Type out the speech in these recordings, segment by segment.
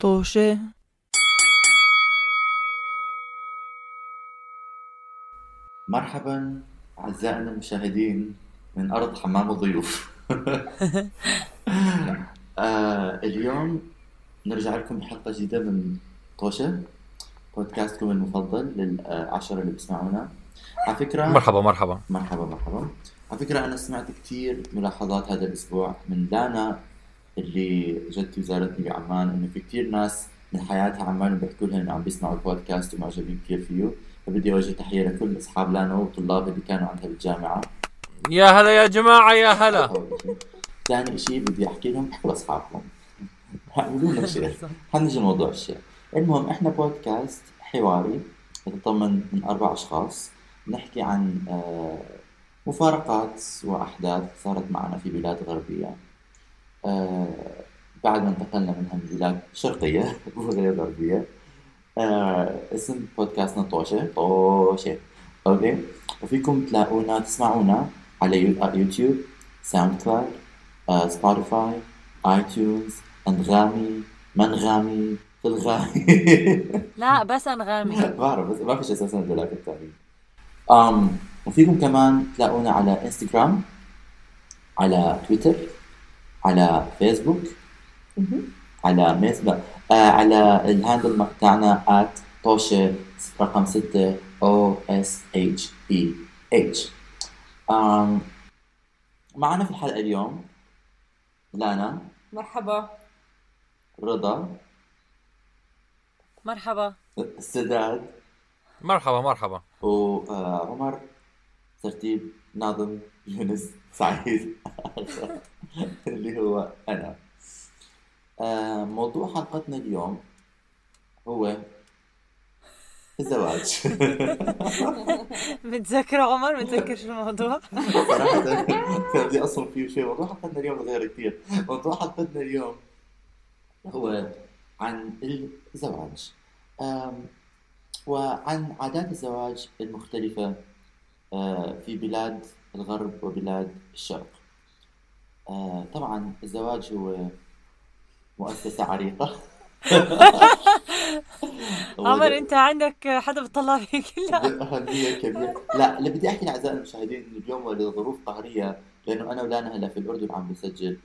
طوشة مرحبا أعزائنا المشاهدين من أرض حمام الضيوف آه اليوم نرجع لكم بحلقة جديدة من طوشة بودكاستكم المفضل للعشرة اللي بيسمعونا على فكرة مرحبا مرحبا. مرحبا مرحبا. على فكرة أنا سمعت كثير ملاحظات هذا الأسبوع من لانا اللي جدتي وزارتني بعمان إنه في كثير ناس من حياتها عمالهم بيحكوا لها إنه عم بيسمعوا البودكاست ومعجبين كثير فيه. فبدي أوجه تحية لكل أصحاب لانا وطلاب اللي كانوا عندها بالجامعة يا هلا يا جماعة يا هلا. شيء. ثاني شيء بدي أحكي لهم أحكوا لأصحابكم اعملوا لنا share حنيجي موضوع ال share المهم إحنا بودكاست حواري يتضمن من أربع أشخاص. نحكي عن آه، مفارقات وأحداث صارت معنا في بلاد غربية. آه، بعد ما انتقلنا منها من بلاد شرقية وغير غربية آه، اسم بودكاستنا طوشة طوشة. okay؟ وفيكم تلاقونا تسمعونا على آه، YouTube SoundCloud آه، Spotify iTunes أنغامي منغامي في الغامي لا بس أنغامي. بعرف بس ما فيش أساسا دلاك التاني um, وفيكم كمان تلاقونا على انستغرام على تويتر على فيسبوك على MySpace لا آه على ال handle تاعنا at طوشة رقم ستة O S H E H. um, معنا في الحلقة اليوم لانا مرحبا. رضا مرحبا. سداد. مرحبا مرحبا. وعمر ترتيب ناظم. يونس سعيد اللي هو أنا. آه، موضوع حلقتنا اليوم هو الزواج. متذكرة عمر؟ متذكر شو الموضوع؟ صراحة كان بدي أصلا فيه شيء موضوع حلقتنا اليوم غير كثير موضوع حلقتنا اليوم هو عن الزواج. وعن عادات الزواج المختلفة آه، في بلاد الغرب وبلاد الشرق. آه، طبعا الزواج هو مؤسسة عريقة. عمر أنت عندك حدا بتطلع فيك لا أهمية كبيرة. لا اللي بدي أحكي لأعزائي المشاهدين إنه اليوم لظروف قهرية لأنه أنا ولانا هلا في الأردن عم بسجل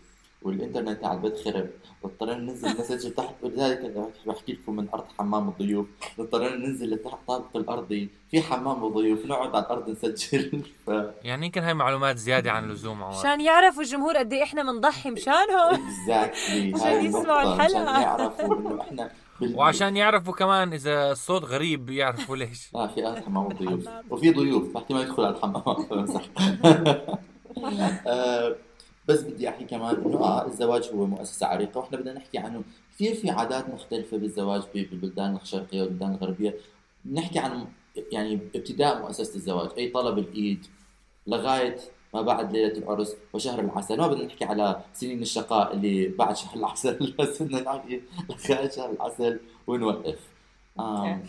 والإنترنت تاع البيت خرب. واضطرينا ننزل نسجل تحت ولذلك بحكي لكم من أرض حمام الضيوف. اضطرينا ننزل لتحت طابق الأرضي في حمام الضيوف نقعد على الأرض نسجل. ف يعني يمكن هاي معلومات زيادة عن اللزوم عمر. عشان يعرفوا الجمهور قد إيه إحنا بنضحي مشانهم اكزاكتلي عشان يسمعوا الحلقة. عشان يعرفوا إنه إحنا بال... وعشان يعرفوا كمان إذا الصوت غريب يعرفوا ليش. آه في آه حمام الضيوف. وفي ضيوف. فاحتمال يدخل على الحمام. آه، بس بدي أحكي كمان إنه آه الزواج هو مؤسسة عريقة وإحنا بدنا نحكي عنه كثير في عادات مختلفة بالزواج بالبلدان الشرقية والبلدان الغربية بنحكي عن يعني ابتداء مؤسسة الزواج أي طلب الإيد لغاية ما بعد ليلة العرس وشهر العسل ما بدنا نحكي على سنين الشقاء اللي بعد شهر العسل بس بدنا نحكي لغاية شهر العسل ونوقف آم.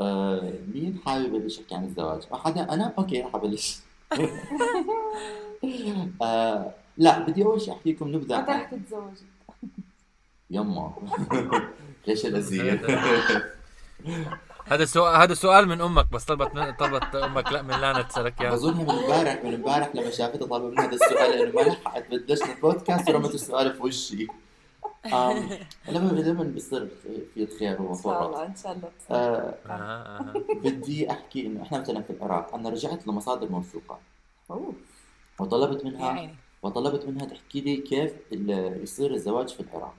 آه مين حابب يبلش يحكي عن الزواج؟ حدا أنا؟ أوكي رح أبلش. آه لا بدي أول شيء احكي لكم نبدأ متى رح تتزوج؟ يما ليش الازيه؟ هذا سؤال هذا سؤال من أمك بس طلبت من طلبت أمك لا من لانا تسالك اياه بظنها من امبارح من امبارح لما شافتها طالبة منها هذا السؤال لأنه ما لحقت بدشنا البودكاست ورمت السؤال في وشي. لما لما بيصير في الخير إن شاء الله إن شاء الله آه آه،. بدي أحكي إنه إحنا مثلا في العراق أنا رجعت لمصادر موثوقة. وطلبت منها وطلبت منها تحكي لي كيف ال- يصير الزواج في العراق.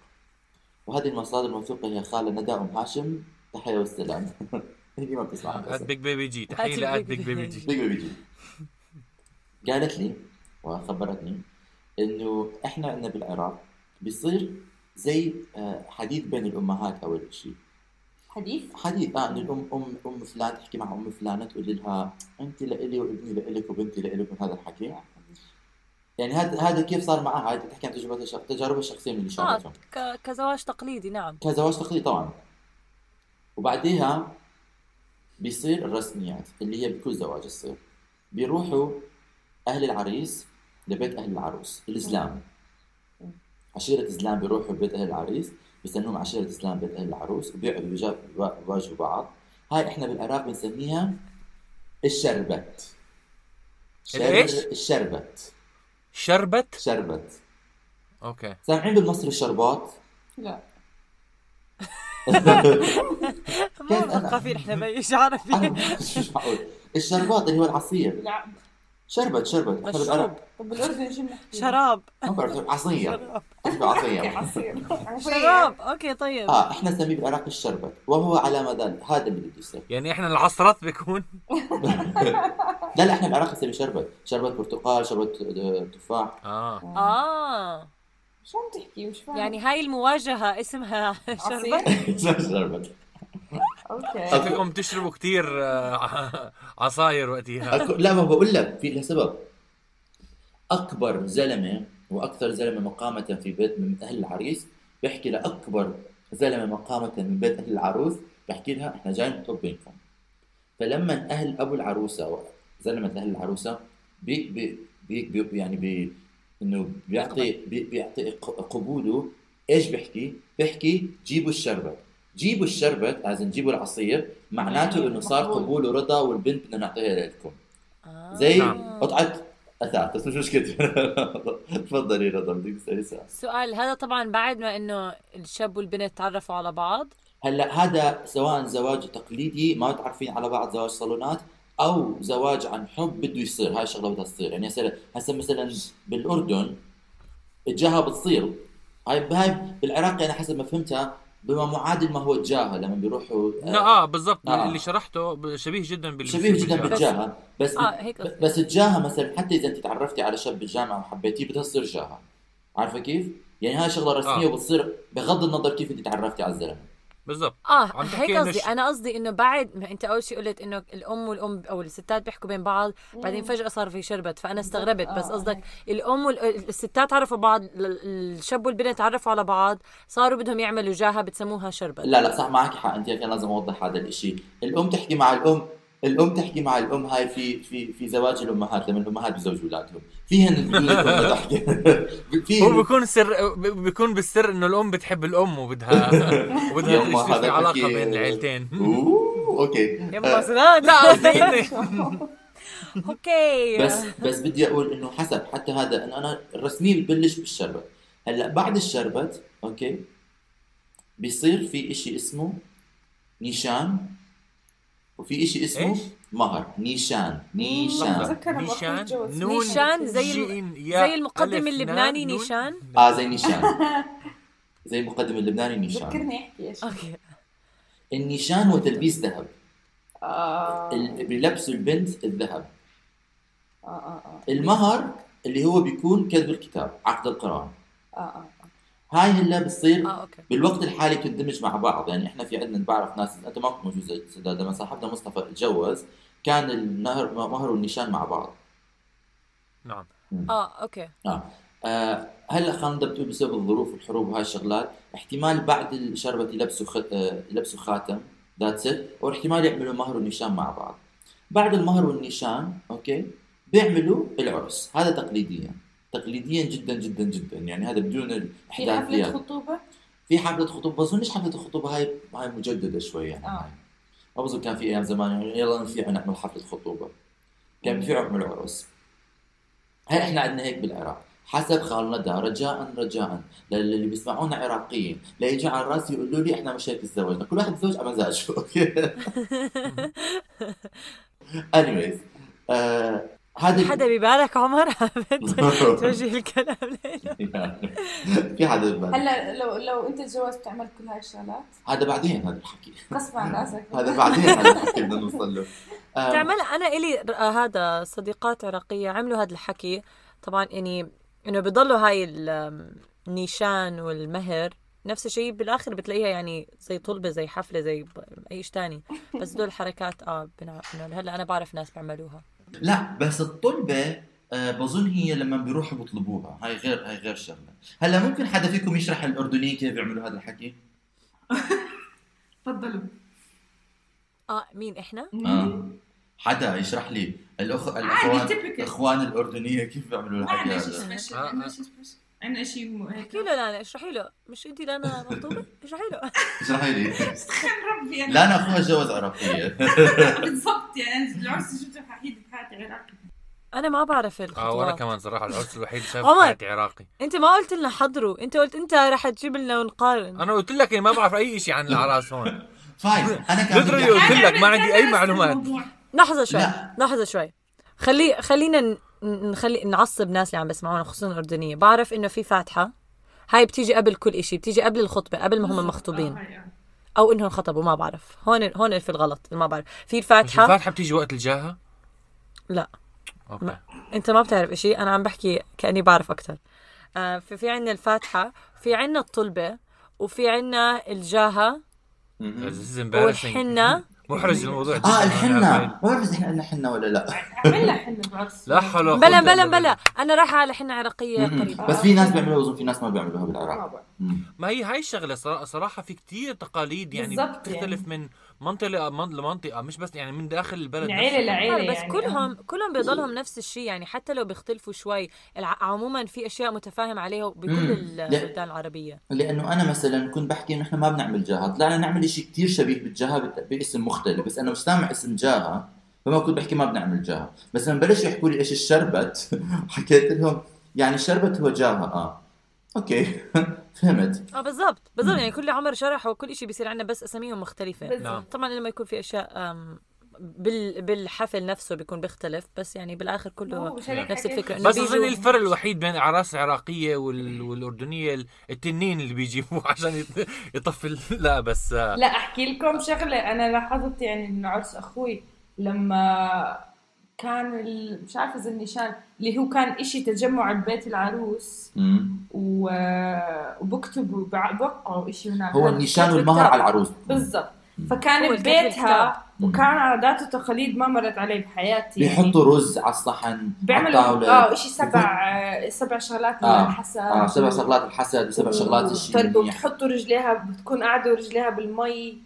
وهذه المصادر الموثوقة هي خالة ندى أم هاشم. تحية والسلام. هي ما بتسمع. بس بيج بيبي جي لقات البيج بيج بيبي بيبي. جي بيجي بيجي قالت لي وخبرتني إنه إحنا عندنا بالعراق بيصير زي آه، حديث بين الأمهات اول شيء حديث؟ حديث آه إن الأم أم أم فلان تحكي مع أم فلانة تقول لها انت لإلي وإبني لإلك وبنتي لإلك. وهذا الحكي. يعني هذا هذا كيف صار معها هاي بتحكي عن تجربتها الشخ- تجاربها الشخصية من اللي آه شافتهم ك- كزواج تقليدي نعم. كزواج تقليدي طبعا. وبعديها بيصير الرسميات اللي هي بكل زواج تصير. بيروحوا أهل العريس لبيت أهل العروس الزلام عشيرة زلام بيروحوا بيت أهل العريس بيستنوهم عشيرة إسلام بيت أهل العروس وبيقعدوا بيواجهوا بعض. هاي إحنا بالعراق بنسميها الشربت. شر-؟ الشربت. شربت؟ شربت. أوكي. سامعين بالمصري الشربات؟ لا. أنا؟ مثقفين إحنا مش معقول. الشربات اللي هو العصير. لا. شربت شربت. إحنا مشروب. بالعراق طب بالاردن شو بنحكي؟ شراب. ما بعرف عصير. عصير؟ شراب. أوكي طيب. آه إحنا نسميه بالعراق الشربت وهو على مدى هذا اللي بدي يصير. يعني إحنا العصرات بيكون. لا لا إحنا بالعراق نسميه شربت. شربت برتقال شربت آه، تفاح. آه. آه. شو عم تحكي؟ مش فاهم؟ يعني هاي المواجهة اسمها شربت. شربت. okay. شكلكم تشربوا كثير عصاير وقتها. لا ما بقول لك في له سبب. أكبر زلمة وأكثر زلمة مقامة في بيت من أهل العريس بيحكي لاكبر زلمة مقامة من بيت أهل العروس بحكي لها إحنا جايين نطلب بنتكم. فلما أهل أبو العروسة زلمة أهل العروسة بي بي بي بي يعني بي إنه بيعطي بي بيعطي ق- قبوله إيش بيحكي؟ بيحكي جيبوا الشربت جيبوا الشربت لازم جيبوا العصير معناته إنه صار. قبول ورضا والبنت بدنا نعطيها لكم آه. زي نعم. قطعة أثاث بس مش مشكلة. تفضلي رضا بدك تسالي سؤال. سؤال هذا طبعا بعد ما إنه الشاب والبنت تعرفوا على بعض؟ هلأ هذا سواء زواج تقليدي ما متعرفين على بعض زواج صالونات أو زواج عن حب بده يصير. هاي الشغلة بدها تصير. يعني هسه هسه مثلا بالأردن الجاهه بتصير. هاي هاي بالعراق أنا حسب ما فهمتها بما معادل ما هو الجاهه لما بيروحوا لا آه بالضبط آه. اللي شرحته شبيه جدا بال شبيه جدا بالجاهة. بالجاهه بس هيك قصدي. بس الجاهه مثلا حتى إذا أنت تعرفتي على شاب بالجامعة وحبيتيه بدها تصير جاهه عارفة كيف؟ يعني هاي شغلة رسمية آه. وبتصير بغض النظر كيف أنت تعرفتي على الزلمة بالضبط. آه عم هيك قصدي. أنا قصدي إنه بعد ما أنت أول شيء قلت إنه الأم والأم أو الستات بيحكوا بين بعض بعدين فجأة صار في شربت. فأنا استغربت. بس آه، قصدك الأم والستات عرفوا بعض ال- الشاب والبنت تعرفوا على بعض صاروا بدهم يعملوا جاهة بتسموها شربت. لا لا صح معك حق. أنت كان لازم أوضح هذا الشيء الأم تحكي مع الأم الأم تحكي مع الأم. هاي في في في زواج الأمهات لما الأمهات بزوجوا أولادهم. فيهن بدون الأم تحكي في هو بيكون سر ب- بيكون بالسر إنه الأم بتحب الأم وبدها وبدها يصير في علاقه بين العيلتين. أوه أوكي. يما آه، سناد لا قصدي okay. بس بس بدي أقول إنه حسب حتى هذا إنه أنا الرسمية بتبلش بالشربت. هلأ بعد الشربت okay بيصير في إشي اسمه نيشان. وفي إشي اسمه إيش؟ مهر. نيشان. نيشان. نيشان. نون. نيشان زي زي المقدم اللبناني. نيشان. آه زي نيشان. زي المقدم اللبناني نيشان. ذكرني أحكي إيش؟ okay. النيشان هو تلبيس ذهب. آه. ال- بيلبسوا البنت الذهب. آه آه آه. المهر اللي هو بيكون كتب الكتاب عقد القران. آه آه. هاي هلا بتصير آه okay. بالوقت الحالي بتندمج مع بعض. يعني إحنا في عندنا بعرف ناس أنت ما كنت موجود سداد لما صاحبنا مصطفى اتجوز كان النهر مهر والنيشان مع بعض. نعم. آه okay. آه, آه هلا خلينا نبدا بتقول بسبب الظروف والحروب وهاي الشغلات. احتمال بعد الشربت يلبسوا خ... آه يلبسوا خاتم. that's it أو احتمال يعملوا مهر ونيشان مع بعض. بعد المهر والنيشان okay بيعملوا العرس. هذا تقليديا. تقليديا جدا جدا جدا. يعني هذا بدون في حفلة خطوبة؟ في حفلة خطوبة بظنش حفلة الخطوبة هاي هاي مجددة شوي يعني. آه. ما بظن كان في أيام زمان. يعني يلا نفيع نعمل حفلة خطوبة. كان بيفيعوا يعملوا عرس. هاي إحنا عندنا هيك بالعراق. حسب خالة ندى رجاء رجاء. للي بيسمعونا عراقيين. لا يجي على راسي يقولوا لي إحنا مش هيك تزوجنا كل واحد يتزوج على مزاجه أوكي anyways آه هذا حدا ببالك عمر؟ توجه الكلام له في حدا ببالي. هلا لو لو انت تجوزت بتعمل كل هاي الشغلات؟ هذا بعدين هذا الحكي. غصب عن راسك. هذا بعدين هذا الحكي بدنا نوصل له. آه، تعمل أنا إلي ر- هذا صديقات عراقية عملوا هذا الحكي. طبعا يعني إنه بضلوا هاي ال- النيشان والمهر. نفس الشيء بالآخر بتلاقيها يعني زي طلبة زي حفلة زي أي شيء ثاني بس دول الحركات آه هلأ أنا بعرف ناس بيعملوها. لا بس الطلبة آه، بظن هي لما بيروحوا بيطلبوها. هاي غير هاي غير شغلة. هلأ ممكن حدا فيكم يشرح الاردنيين كيف بيعملوا هذا الحكي؟ تفضلوا. آه مين إحنا؟ آه. حدا يشرح لي الأخ... عادي الاخوان. الإخوان الأردنية كيف بيعملوا الحكي هذا؟ عندنا شيء احكي له لانا اشرحي له. مش انت لانا مخطوبه اشرحي له. اشرحي لي. خير ربي أنا. لا أنا أخوها تجوز عراقيه بالضبط يعني العرس اللي شفته وحيد بحياتي عراقي أنا ما بعرف آه وأنا الخطوات كمان صراحة العرس الوحيد عمر. حياتي عراقي. أنت ما قلت لنا حضروا أنت قلت أنت رح تجيب لنا ونقارن. أنا قلت لك إني ما بعرف أي شيء عن الأعراس هون. fine. أنا كان أحكي- قلت لك ما عندي أي معلومات. لحظة شوي لا. لحظة شوي. خلي خلينا نخلي نعصب ناس اللي عم بسمعونا خصوصا الأردنية. بعرف إنه في فاتحة. هاي بتيجي قبل كل إشي بتيجي قبل الخطبة قبل ما هم مخطوبين. آه، آه. أو إنهم خطبوا ما بعرف. هون هون في الغلط ما بعرف. في الفاتحه الفاتحة بتيجي وقت الجاهة؟ لا. okay. ما- أنت ما بتعرف إشي أنا عم بحكي كأني بعرف أكثر آه في في عندنا الفاتحة في عندنا الطلبة وفي عندنا الجاهة. والحنة محرج الموضوع آه. الحنة. ما بعرف اذا إحنا قلنا حنه ولا لا؟ عملنا حنا بعرس لا حول ولا بلا قوة بلا بلا. أنا رايحه على حنة عراقية. قريبة. بس في ناس بيعملوها واظن في ناس ما بيعملوها بالعراق. ما هي هاي الشغلة صرا- صراحة في كتير تقاليد يعني بالضبط بتختلف من منطقة من- لمنطقة مش بس يعني من داخل البلد من عيله. لعيلة بس يعني كلهم كلهم بيضلهم نفس الشيء يعني حتى لو بيختلفوا شوي الع... عموما في أشياء متفاهم عليها بكل. البلدان العربية. لأنه أنا مثلا كنت بحكي إنه إحنا ما بنعمل جاها طلعنا نعمل شيء كثير شبيه بالجاها بت- باسم مختلف. بس أنا مش سامع اسم جاها فما كنت بحكي ما بنعمل جاها بس لما بلشوا يحكوا لي إيش الشربت حكيت لهم يعني الشربت هو جاها آه. أوكي. فهمت. آه بالضبط. بالضبط. يعني كل عمر شرح وكل شيء بيصير عندنا بس أساميهم مختلفة. بالضبط. نعم. طبعا لما يكون في أشياء أم، بال... بالحفل نفسه بيكون بيختلف بس يعني بالآخر كله نفس. الفكرة. بس أظن الفرق الوحيد بين الاعراس العراقية وال... والأردنية التنين اللي بيجيبوه عشان يط- يطفي لا بس آه، لا أحكي لكم شغلة. أنا لاحظت يعني إنه عرس أخوي لما كان ال... مش عارفة إذا النشان اللي هو كان إشي تجمع ببيت العروس. و... وبكتبوا بوقعوا إشي هناك هو كتب والمهر. على العروس بالضبط فكان ببيتها. وكان عادات وتقاليد ما مرت علي بحياتي يعني بيحطوا رز على الصحن على بيعملوا آه شيء سبع سبع شغلات آه. الحسد آه سبع شغلات الحسد وسبع شغلات الشيء. وتحطوا رجليها بتكون قاعدة ورجليها بالمي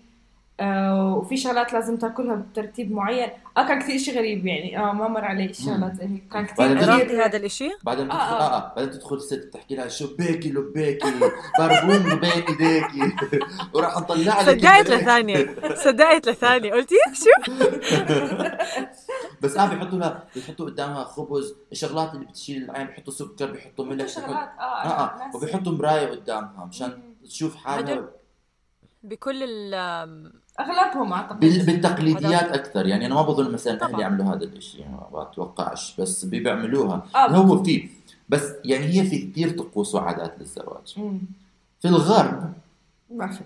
آه وفي شغلات لازم تاكلها بترتيب معين. آه كان كثير شيء غريب يعني. آه ما مر علي شغلات زي هيك. كان كثير عراقي هذا الإشي؟ بعدين آه، تدخل آه. آه آه بعدين تدخل الست بتحكي لها شبيكي لبيكي بربوم بين ايديكي وراح نطلع لك صدقت. لثانية. صدقت لثانية. قلتي؟ شو؟ بس آه بيحطوا لها بيحطوا قدامها خبز الشغلات اللي بتشيل العين بيحطوا سكر بيحطوا بحطوا ملح بيحطوا شغلات آه آه ناس- وبيحطوا مراية قدامها مشان تشوف حالها. بكل ال أغلبهم أعتقد. بال- بالتقليديات أكثر. يعني أنا ما بظن مثلا طبعاً. أهلي يعملوا هذا الشيء ما بتوقعش. بس بي- بيعملوها. آه. هو في بس يعني هي في كثير طقوس وعادات للزواج. مم. في الغرب ما في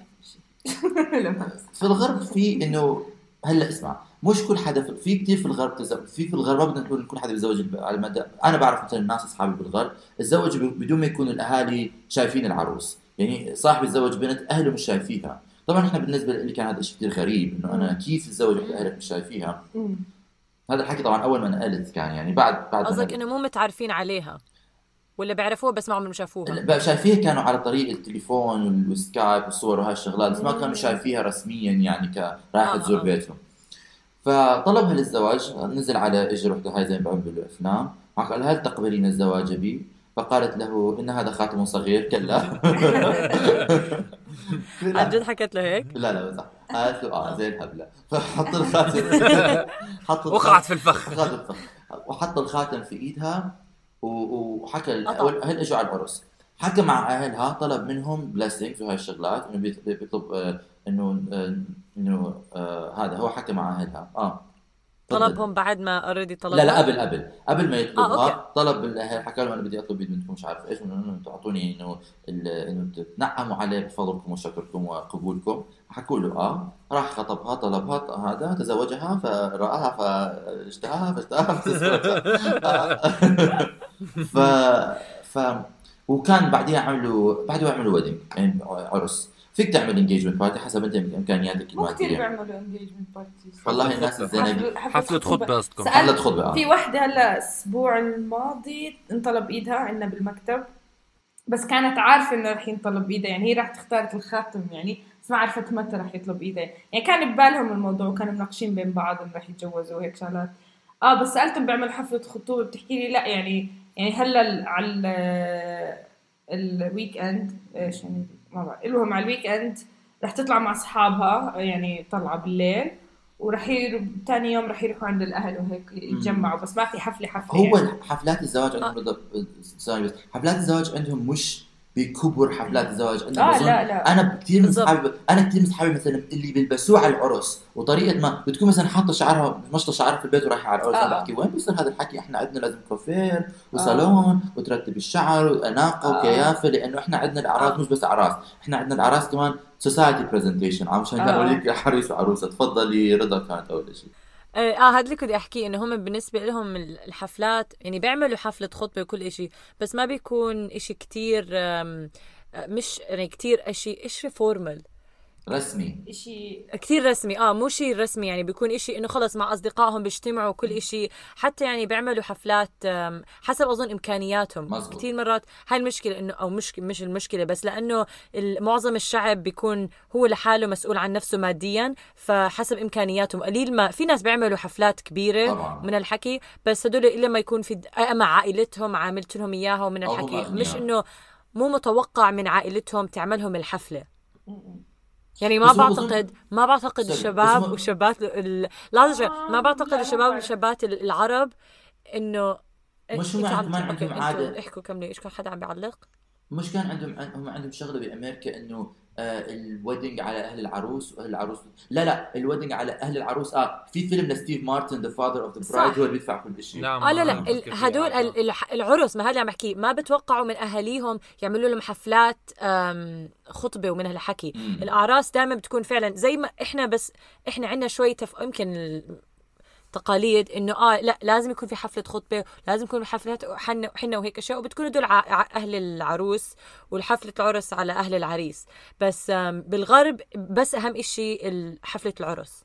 في. الغرب في انه هلأ اسمع. مش كل حدا في, في كثير في الغرب تزوج في في الغرب ما بدنا نقول كل حدا بيتزوج على مدى أنا بعرف مثلا ناس أصحابي بالغرب تزوجوا بدون ما يكونوا الأهالي شايفين العروس. يعني صاحب يتزوج بنت أهله مش شايفيها طبعا إحنا بالنسبة لي كان هذا شيء كثير غريب إنه أنا كيف تتزوج وحده أهلك مش شايفيها. هذا الحكي طبعا أول ما نقلت كان يعني بعد بعد قصدك. إنه مو متعرفين عليها ولا بيعرفوها بس ما عمرهم شافوها شايفيها كانوا على طريق التليفون وال- والسكايب والصور وهاي الشغلات بس ما كانوا شايفيها رسميا يعني كرايحه آه، تزور آه. بيتهم فطلبها للزواج نزل على اجر وحده هاي زي ما بيعملوا بالأفلام قال هل تقبلين الزواج بي؟ فقالت له إن هذا خاتم صغير كلا. عن جد حكت له هيك؟ لا لا بمزح قالت له آه زي الهبله فحط الخاتم. حط وقعت في الفخ. خاتم فخ وحط الخاتم في إيدها وحكى أهل إجوا على العرس. حكى مع أهلها طلب منهم blessings وهاي الشغلات إنه بيط- بيطلب آه، إنه آه، إنه آه، هذا هو حكى مع أهلها. آه. طلبهم بعد ما already طلبوا لا لا قبل قبل. قبل ما آه، يطلبها okay. طلب حكى لهم أنا بدي أطلب بيد منكم مش عارف إيش إنه تعطوني إنه ال- إنه تتنعموا عليه بفضلكم وشكركم وقبولكم. حكوا له آه. راح خطبها طلبها هذا تزوجها فرآها فاشتهاها فاشتهاها فتزوجها. ف ف وكان بعديها عملوا بعدها عملوا wedding يعني عرس. فيك تعمل engagement party حسب أنت إمكانياتك مو كثير بيعملوا engagement parties والله الناس الزينة حفلة خطبة قصدكم. حفلة خطبة آه. في وحدة هلا الأسبوع الماضي انطلب إيدها عندنا بالمكتب. بس كانت عارفة إنه رح ينطلب إيدها يعني هي رح تختار الخاتم يعني بس ما عرفت متى رح يطلب إيدها. يعني كان ببالهم الموضوع وكانوا مناقشين بين بعض إنه رح يتجوزوا وهيك شغلات. آه بس سألتهم بعمل حفلة خطوبة بتحكي لي لا يعني يعني هلا ال- على ال- ال weekend إيش يعني؟ ما بعرف المهم على ال weekend رح تطلع مع أصحابها يعني طلعة بالليل ورح يرو... تاني يوم رح يروحوا عند الأهل وهيك يتجمعوا بس ما في حفلة حفله هو يعني. حفلات الزواج عندهم آه. بالضبط sorry بس حفلات الزواج عندهم مش بكبر حفلات الزواج آه بظن لا لا أنا كثير من. اصحابي أنا كثير من اصحابي مثلا اللي بيلبسوه على العرس وطريقة ما بتكون مثلا حاطة شعرها مشطه شعرها في البيت ورايحة على العرس آه. أنا بحكي وين بيصير هذا الحكي إحنا عندنا لازم كوافير وصالون وترتب الشعر وأناقة آه. وكيافة لأنه إحنا عندنا الأعراس آه. مش بس أعراس إحنا عندنا الأعراس كمان society presentation عشان آه. اوريك حريص وعروسة تفضلي رضا كانت أول شيء آه آه، هذا اللي كنت أحكيه إنه هم بالنسبة لهم الحفلات يعني بيعملوا حفلة خطبة وكل إشي بس ما بيكون إشي كتير آه، مش يعني كتير إشي إشي formal رسمي. شيء كتير رسمي. آه مو شيء رسمي يعني بيكون إشي إنه خلص مع أصدقائهم بيجتمعوا كل إشي. حتى يعني بيعملوا حفلات حسب أظن إمكانياتهم. مزبوط. كثير مرات هاي المشكلة إنه أو مش مش المشكلة بس لأنه معظم الشعب بيكون هو لحاله مسؤول عن نفسه ماديا فحسب إمكانياتهم. قليل ما في ناس بيعملوا حفلات كبيرة طبعا. من الحكي بس هدول إلا ما يكون في مع عائلتهم عاملت لهم إياها ومن الحكي. مش إنه مو متوقع من عائلتهم تعملهم الحفلة. يعني ما بعتقد ما بعتقد الشباب والشابات شوي آه، ما بعتقد لا، ما الشباب بعرف. والشابات ال- العرب إنه مش كمان okay، عندهم عادة. احكوا كملوا إيش كان حدا عم بيعلق مش كان عندهم هم عندهم شغلة بأمريكا إنه آه ال wedding على أهل العروس وأهل العروس لا لا ال wedding على أهل العروس آه في فيلم لستيف مارتن the Father of the. Bride هو اللي بيدفع كل شيء نعم آه لا لا. هدول ال- ال- العرس ما هذا اللي عم بحكيه ما بتوقعوا من أهاليهم يعملوا لهم حفلات خطبة ومن هالحكي. الاعراس دائما بتكون فعلا زي ما إحنا بس إحنا عندنا شوي تف... يمكن التقاليد إنه آه لا لازم يكون في حفلة خطبة لازم يكون في حفلات حنه وحنه وهيك أشياء وبتكون. ع- أهل العروس والحفلة العرس على أهل العريس. بس بالغرب بس أهم إشي ال- حفلة العرس.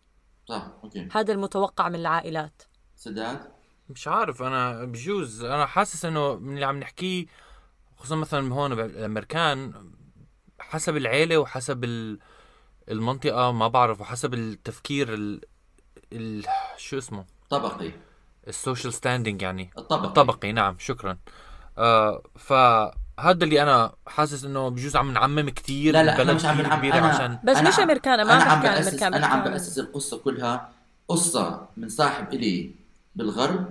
صح أوكي. هذا المتوقع من العائلات. سداد؟ مش عارف أنا بجوز أنا حاسس إنه من اللي عم نحكيه خصوصا مثلا هون بالامريكان حسب العيلة وحسب ال- المنطقة ما بعرف وحسب التفكير ال... شو اسمه؟ طبقي. ال social standing يعني. الطبقي. الطبقي نعم شكرا. آه فهذا اللي أنا حاسس إنه بجوز عم نعمم كثير لا لا إحنا مش عم نعمم كثير أنا عشان بس أنا مش أمريكان ما أنا عم بأسس أمريكان. أنا عم بأسس القصة كلها قصة من صاحب إلي بالغرب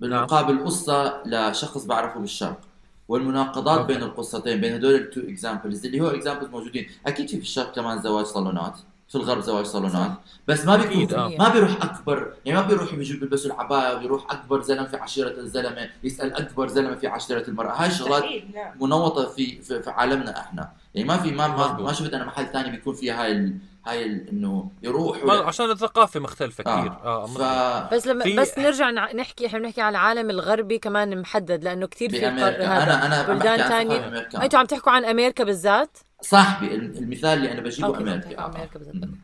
بالمقابل قصة لشخص بعرفه بالشرق والمناقضات okay. بين القصتين بين هدول ال two examples اللي هو examples موجودين. أكيد في في الشرق كمان زواج صالونات. في الغرب زواج صالونات بس ما بيكون آه. ما بيروح أكبر يعني ما بيروح بيجوا بيلبسوا العبايه ويروح أكبر زلمة في عشيرة الزلمة يسأل أكبر زلمة في عشيرة المرأة هاي لا منوطة في في, في عالمنا إحنا يعني ما في ما ما. ما شفت أنا محل ثاني بيكون فيها هاي ال... هاي ال... إنه يروح ولا... عشان الثقافة مختلفة آه. كثير آه, ف مظبوط. بس لما في- بس نرجع نحكي إحنا بنحكي على العالم الغربي كمان محدد لأنه كثير في هذا أنا أنا عم بلدان أمريكا. أنتوا عم تحكوا عن أمريكا بالذات صاحبي المثال اللي أنا بجيبه أوكي، أمريكا. مم.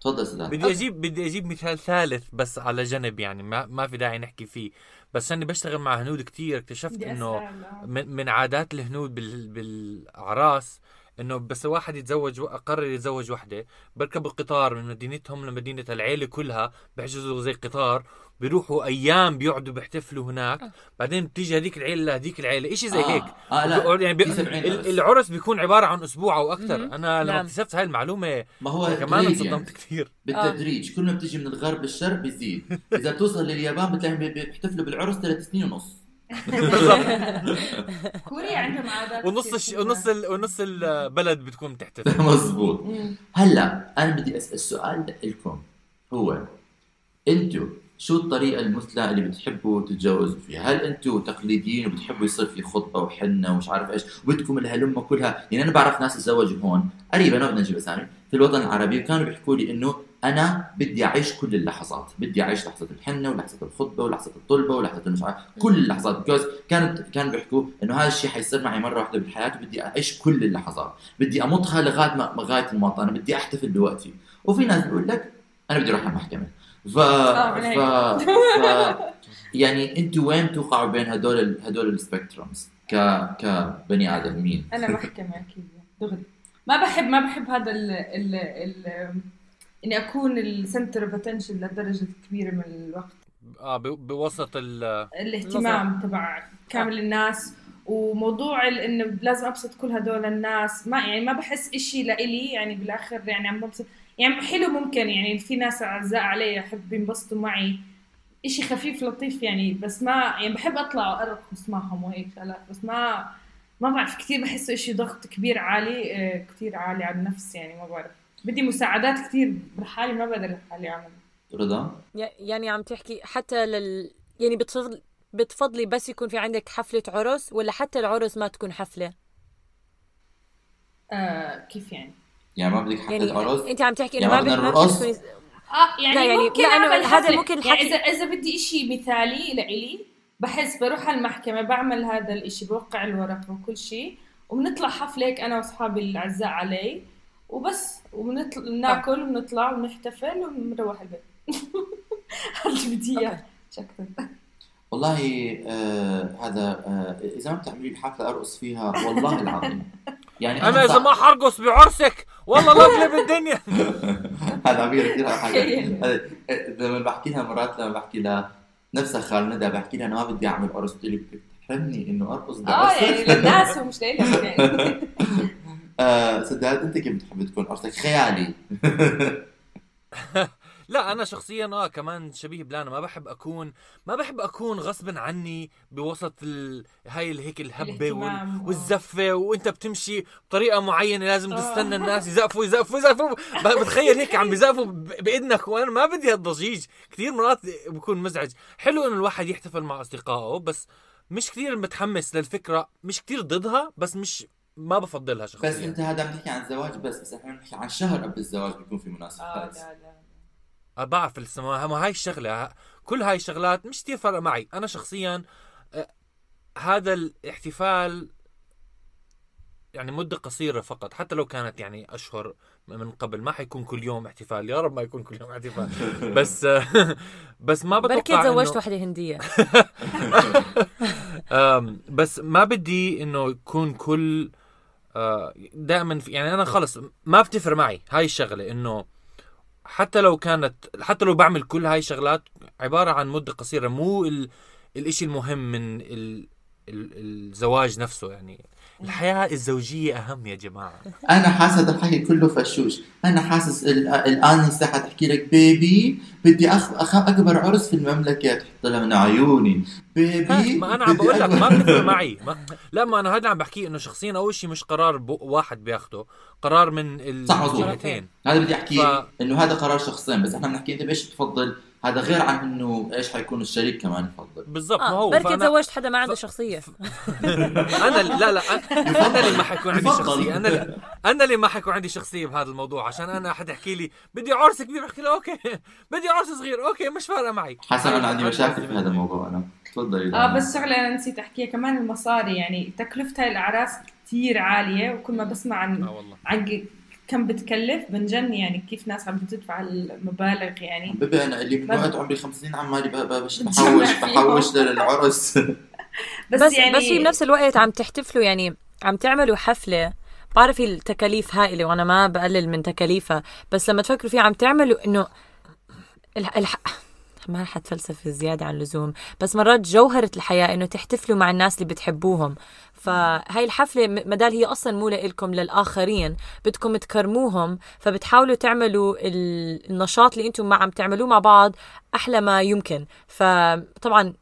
تفضل سداد بدي أجيب بدي أجيب مثال ثالث بس على جنب يعني ما ما في داعي نحكي فيه بس اني بشتغل مع هنود كتير اكتشفت إنه. من, من عادات الهنود بال بالأعراس إنه بس واحد يتزوج قرر يتزوج وحدة بركب القطار من مدينتهم لمدينة العيلة كلها بحجزوا زي قطار بيروحوا أيام بيقعدوا بيحتفلوا هناك. بعدين بتيجي هذيك العيلة لهذيك العيلة. شيء زي آه. هيك. آه لا يعني بي... في 70 ال- ألف. العرس بيكون عبارة عن أسبوع أو أكثر. أنا لما نعم. اكتشفت هاي المعلومة ما هو كمان. انصدمت كثير. بالتدريج كل ما بتيجي من الغرب للشرق بيزيد. إذا بتوصل لليابان بتلاقيهم بي- بيحتفلوا بالعرس ثلاث سنين ونص. كوريا عندهم عادات ونص الش... ونص ال... ونص البلد بتكون بتحتفل. مزبوط. هلا أنا بدي أسأل السؤال لكم. هو أنتم شو الطريقة المثلى اللي بتحبوا تتجوزوا فيها؟ هل أنتم تقليديين وبتحبوا يصير في خطبة وحنة ومش عارف إيش، وبدكم الهلمة كلها، يعني أنا بعرف ناس تزوجوا هون. قريبا ما بدنا نجيب أسامي. في الوطن العربي وكانوا بيحكوا لي إنه أنا بدي أعيش كل اللحظات، بدي أعيش لحظة الحنة ولحظة الخطبة ولحظة الطلبة ولحظة مش عارف كل اللحظات. بيكوز كانت كانوا بيحكوا إنه هذا الشيء حيصير معي مرة واحدة بالحياة وبدي أعيش كل اللحظات، بدي أمطها لغاية ما لغاية الموت، أنا بدي أحتفل بوقتي، وفي ناس بيقول لك أنا بدي أروح على المحكمة ف... ف... ف... يعني أنتوا وين توقعوا بين هدول ال... هدول ال spectrums ك كبني آدم؟ مين؟ أنا محكمة أكيد. دغري. ما بحب ما بحب هذا ال ال ال إني أكون ال center of attention للدرجه الكبيره من الوقت. آه ب... بوسط ال... الاهتمام تبع كامل الناس. وموضوع إنه لازم أبسط كل هدول الناس. ما يعني ما بحس إشي لإلي. يعني بالآخر يعني عم ببسط. يعني حلو ممكن يعني في ناس أعزاء علي أحب ينبسطوا معي. إشي خفيف لطيف يعني بس ما يعني بحب أطلع وأرقص معهم وهيك شغلات بس ما ما بعرف كثير بحسه إشي ضغط كبير عالي آه، كثير عالي على النفس يعني ما بعرف. بدي مساعدات كثير لحالي ما بقدر لحالي أعمل. رضا؟ يعني عم تحكي حتى لل يعني بتفضل بتفضلي بس يكون في عندك حفلة عرس ولا حتى العرس ما تكون حفلة؟ آه كيف يعني؟ يعني ما بدك حفلة يعني عرس انت عم تحكي إنه يعني ما بدنا نرقص؟ آه يعني, لا يعني- ممكن لا، أعمل هذا. ممكن يعني الحكي- اذا إذا بدي إشي مثالي لإلي بحس بروح على المحكمة بعمل هذا الإشي بوقع الورقة وكل شيء وبنطلع حفلة هيك أنا وأصحابي الأعزاء علي وبس وبنطلع ناكل ونطلع ونحتفل ونروح البيت. هذا اللي بدي إياه. مش أكثر والله آه هذا آه إذا ما بتعملي لي حفلة أرقص فيها والله العظيم. يعني أنا إذا ما حرقص بعرسك والله لا اقلب الدنيا. هذا عبير كثير حاجة. لما بحكي لها مرات لما بحكي لها نفسها خال ندى بحكي لها أنا ما بدي أعمل عرس بتقول لي بدك تحرمني انه ارقص آه يعني للناس ومش لإلك يعني سداد أنت كيف بتحب تكون عرسك خيالي. لا أنا شخصيا آه كمان شبيه بلانا ما بحب اكون ما بحب أكون غصبا عني بوسط ال... هاي هيك الهبة وال... الاهتمام. والزفة وأنت بتمشي بطريقة معينة لازم آه. تستنى الناس يزقفوا يزقفوا يزقفوا. ب- بتخيل هيك عم بيزقفوا ب- باذنك وأنا ما بدي هالضجيج. كثير مرات بكون مزعج. حلو إنه الواحد يحتفل مع أصدقائه بس مش كثير متحمس للفكرة. مش كثير ضدها بس مش ما بفضلها شخصيا. بس أنت هذا عم تحكي عن الزواج بس بس إحنا بنحكي عن شهر قبل الزواج بيكون في مناسبات. لا لا. بعرف لسه ما هاي الشغلة كل هاي الشغلات مش كثير فرق معي. أنا شخصيا هذا الاحتفال يعني مدة قصيرة فقط. حتى لو كانت يعني أشهر من قبل ما حيكون كل يوم احتفال. يا رب ما يكون كل يوم احتفال. بس بس ما بركي بتوقع تزوجت إنه وحدة هندية. بس ما بدي إنه يكون كل دائما يعني أنا خلص ما بتفرق معي هاي الشغلة إنه حتى لو كانت حتى لو بعمل كل هاي الشغلات عبارة عن مدة قصيرة مو ال... الإشي المهم من ال... ال... الزواج نفسه يعني. الحياة الزوجية أهم يا جماعة. أنا حاسس هذا الحكي كله فشوش. أنا حاسس ال- الانسه حتحكي لك بيبي بدي أخ... أخ... أكبر عرس في المملكة. تحط لها من عيوني. بيبي ما أنا عم بقول لك ما بتفرق معي. ما... لا ما أنا هذا اللي عم بحكيه إنه شخصيا أول شيء مش قرار ب... واحد بياخده. قرار من. الجهتين. هذا بدي أحكي ف- إنه هذا قرار شخصين بس إحنا بنحكي أنت بإيش بتفضل هذا غير عن إنه إيش حيكون الشريك كمان يفضل. بالضبط ما آه هو بركي. تزوجت حدا ما عنده ف- شخصية. أنا لا لا أنا- أنا اللي ما حيكون عندي. شخصية. أنا اللي أنا اللي ما حيكون عندي شخصية بهذا الموضوع عشان أنا حد يحكي لي بدي عرس كبير بحكي له أوكي بدي عرس صغير أوكي مش فارقة معي. حسن أنا عندي مشاكل في هذا الموضوع أنا تفضلي. آه بس شغلة أنا نسيت أحكيها كمان المصاري يعني تكلفة هاي الاعراس كثير عالية وكل ما بسمع عن آه والله. عن كم بتكلف بنجن يعني كيف ناس عم بتدفع المبالغ يعني؟ بيبي أنا اللي من وقت عمري 50 عمالي بحوش. بحوش للعرس. بس, بس يعني بس في بنفس الوقت عم تحتفلوا يعني عم تعملوا حفلة. بعرف التكاليف هائلة وأنا ما بقلل من تكاليفها بس لما تفكروا فيها عم تعملوا إنه الح... الح... ما رح أتفلسف زيادة عن اللزوم بس مرات جوهرة الحياة إنه تحتفلوا مع الناس اللي بتحبوهم. فهاي الحفلة م- مدال هي أصلا مو لإلكم للآخرين. بدكم تكرموهم فبتحاولوا تعملوا ال- النشاط اللي أنتم ما عم تعملوه مع بعض أحلى ما يمكن. فطبعا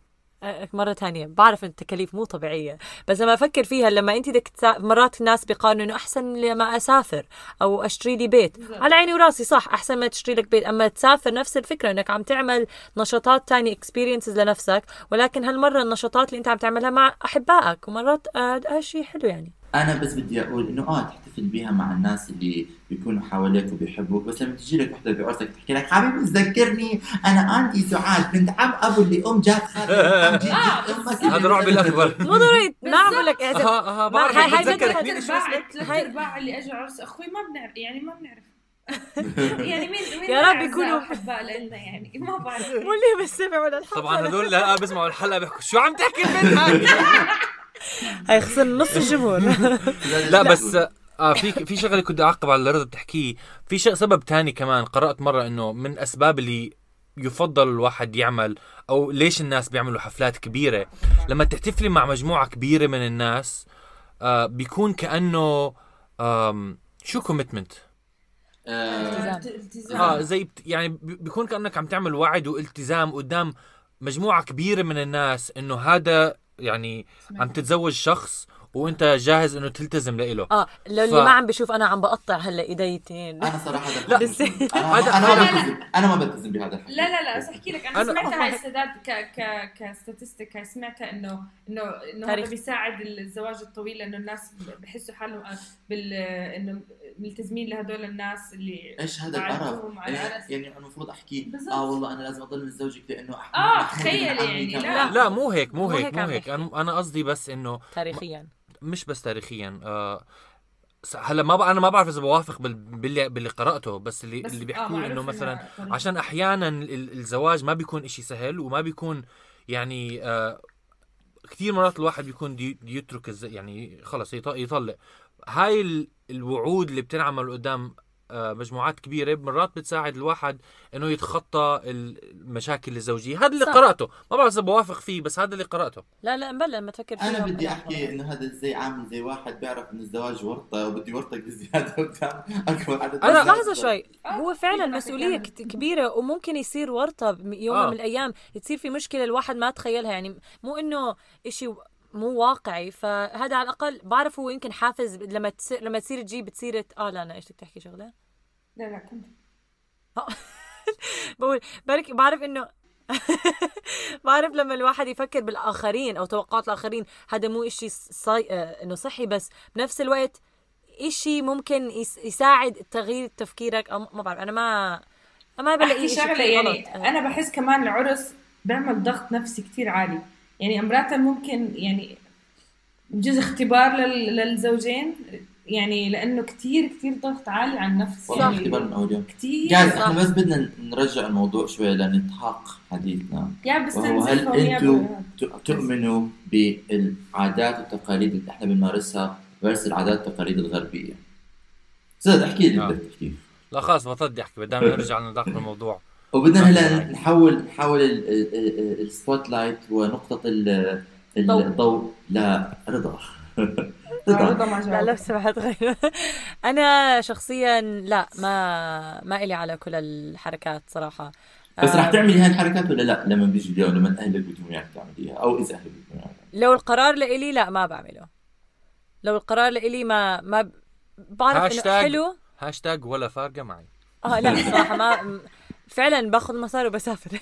مرة تانية بعرف إن التكاليف مو طبيعية. بس لما أفكر فيها لما أنت بدك تسا... مرات الناس بيقارنوا إنه أحسن لما أسافر أو أشتري لي بيت. على عيني وراسي صح أحسن ما تشتري لك بيت. أما تسافر نفس الفكرة إنك عم تعمل نشاطات تانية experiences لنفسك. ولكن هالمرة النشاطات اللي أنت عم تعملها مع أحبائك. ومرات آه آه شيء حلو يعني. أنا بس بدي أقول إنه آه تحتفل بيها مع الناس اللي بيكونوا حواليك وبيحبوك بس لما تجي لك وحدة بعرسك تحكي لك حبيبي تذكرني أنا انتي سعاد بنت عم أبو اللي أم جات خالتي هذا رعب الأكبر. مو ضروري ما عم بقول لك إعزام. آه آه ما- بعرف هاي- هاي بتذكر بدها مين ثلاث شو ثلاث هاي- ارباع اللي اجوا عرس أخوي ما بنعرف يعني ما بنعرف. يعني مين مين يا رب يكونوا- أحباء لنا؟ يعني ما بعرف. مو اللي بيستمعوا ولا الحلقة طبعا هذول لا بسمعوا الحلقة بيحكوا شو عم تحكي البنت هاي؟ هاي خسر نص الجمهور. لا بس آه في في شغلة كنت أعقب على اللي رضا بتحكيه. في شيء سبب تاني كمان قرأت مرة إنه من أسباب اللي يفضل الواحد يعمل أو ليش الناس بيعملوا حفلات كبيرة. لما تحتفلي مع مجموعة كبيرة من الناس آه بيكون كأنه شو commitment آه، التزام آه زي بت- يعني بي- بيكون كأنك عم تعمل وعد والتزام قدام مجموعة كبيرة من الناس إنه هذا يعني عم تتزوج شخص وانت جاهز انه تلتزم له آه للي ف- ما عم بشوف أنا عم بقطع هلأ إيديتين. أنا صراحة هذا لا، بس- أنا أنا ما لا، لا. بلتزم. أنا ما بلتزم بهذا الحكي. لا لا لا بس أحكي لك. أنا أنا- سمعتها هاي السداد ك ك كستاتستيك هاي سمعتها انه انه إنه. هذا بيساعد الزواج الطويل لأنه الناس بحسوا حالهم بال إنه ملتزمين لهدول الناس اللي إيش هذا القرف؟ على يعني. يعني المفروض أحكي. آه والله أنا لازم أضل متزوجك لأنه أحمد آه، محمود تخيل يعني، لا. لا مو هيك مو هيك مو هيك. أنا قصدي بس إنه تاريخيا. مش بس تاريخيا آه هلا ما ب... أنا ما بعرف إذا بوافق بال... باللي باللي قرأته بس اللي بس اللي آه، بيحكوه معروف إنه مثلا طريقة. عشان أحيانا ال- الزواج ما بيكون إشي سهل وما بيكون يعني آه كثير مرات الواحد بيكون دي يترك الز... يعني خلص يط... يطلق هاي ال... الوعود اللي بتنعمل قدام آه مجموعات كبيرة مرات بتساعد الواحد إنه يتخطى المشاكل الزوجية هذا اللي صح. قرأته ما بعرف إذا بوافق فيه بس هذا اللي قرأته لا لا بلا لما تفكر فيها أنا بدي أحكي. إنه هذا زي عامل زي واحد بيعرف إن الزواج ورطة وبده يورطك بزيادة أكبر عدد لحظة الناس. شوي آه، هو فعلا كانت- كت- كبيرة وممكن يصير ورطة بم- يوم آه. من الأيام تصير في مشكلة الواحد ما تخيلها يعني مو إنه إشي مو واقعي فهذا على الأقل بعرف هو يمكن حافز لما تصير لما تصير تجيب سيرة آه لا أنا إيش بدك تحكي شغلة لا لا كنت بقول برك بعرف إنه بعرف لما الواحد يفكر بالآخرين أو توقعات الآخرين هذا مو إشي صي... آه، إنه صحي بس بنفس الوقت إشي ممكن يس... يساعد تغيير تفكيرك أو ما بعرف أنا ما ما بلاقي شغلة يعني غلط. آه. أنا بحس كمان العرس بيعمل ضغط نفسي كتير عالي يعني امرات ممكن يعني بجوز اختبار لل- للزوجين يعني لأنه كتير كتير ضغط عالي على النفس والله يعني اختبار من اول يوم كتير جايز صح. إحنا بس بدنا نرجع الموضوع شوي لنطاق حديثنا يا وهو هل أنتم تؤمنوا بالعادات والتقاليد اللي إحنا بنمارسها versus العادات والتقاليد الغربية؟ زاد احكي لي آه. بدك تحكي لا خلاص بطلت احكي بدنا نرجع ندق بالموضوع وبدنا آه. هلا نحول نحول ال spotlight ونقطة ال- ال- ضوء. الضوء لرضا رضا. لا لو. سمحت غير أنا شخصيا لا ما ما إلي على كل الحركات صراحة. بس رح تعملي هاي الحركات ولا لا؟ لما بيجي اليوم لما أهلك بدهم اياك تعمليها أو إذا أهلك بدهم اياك لو القرار لإلي لا ما بعمله. لو القرار لإلي ما ما بعرف إنه هاشتاج حلو. هاشتاج ولا فارقة معي. آه لا صراحة ما فعلا باخذ مصاري وبسافر.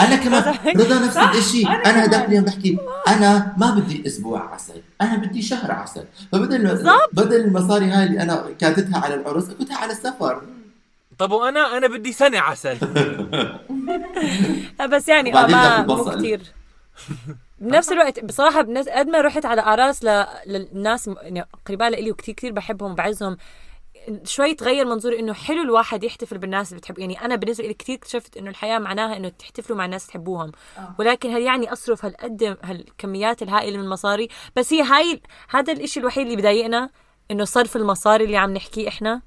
أنا كمان. رضا نفس الشيء أنا أنا كمان. هداك اليوم بحكي أنا ما بدي أسبوع عسل. أنا بدي شهر عسل. فبدل بالضبط. بدل المصاري هاي اللي أنا كابتها على العرس أخذها على السفر. طب وأنا؟ أنا بدي سنة عسل. بس يعني آه ما مو. كثير بنفس الوقت بصراحة قد ما رحت على أعراس ل... للناس يعني قريبان لإلي وكثير كثير بحبهم وبعزهم شوي تغير منظوري إنه حلو الواحد يحتفل بالناس اللي بتحب يعني أنا بالنسبة لي كثير اكتشفت إنه الحياة معناها إنه تحتفلوا مع الناس تحبوهم آه. ولكن هل يعني أصرف هالقد هالكميات الهائلة من المصاري بس هي هاي هذا الإشي الوحيد اللي بضايقنا إنه صرف المصاري اللي عم نحكيه إحنا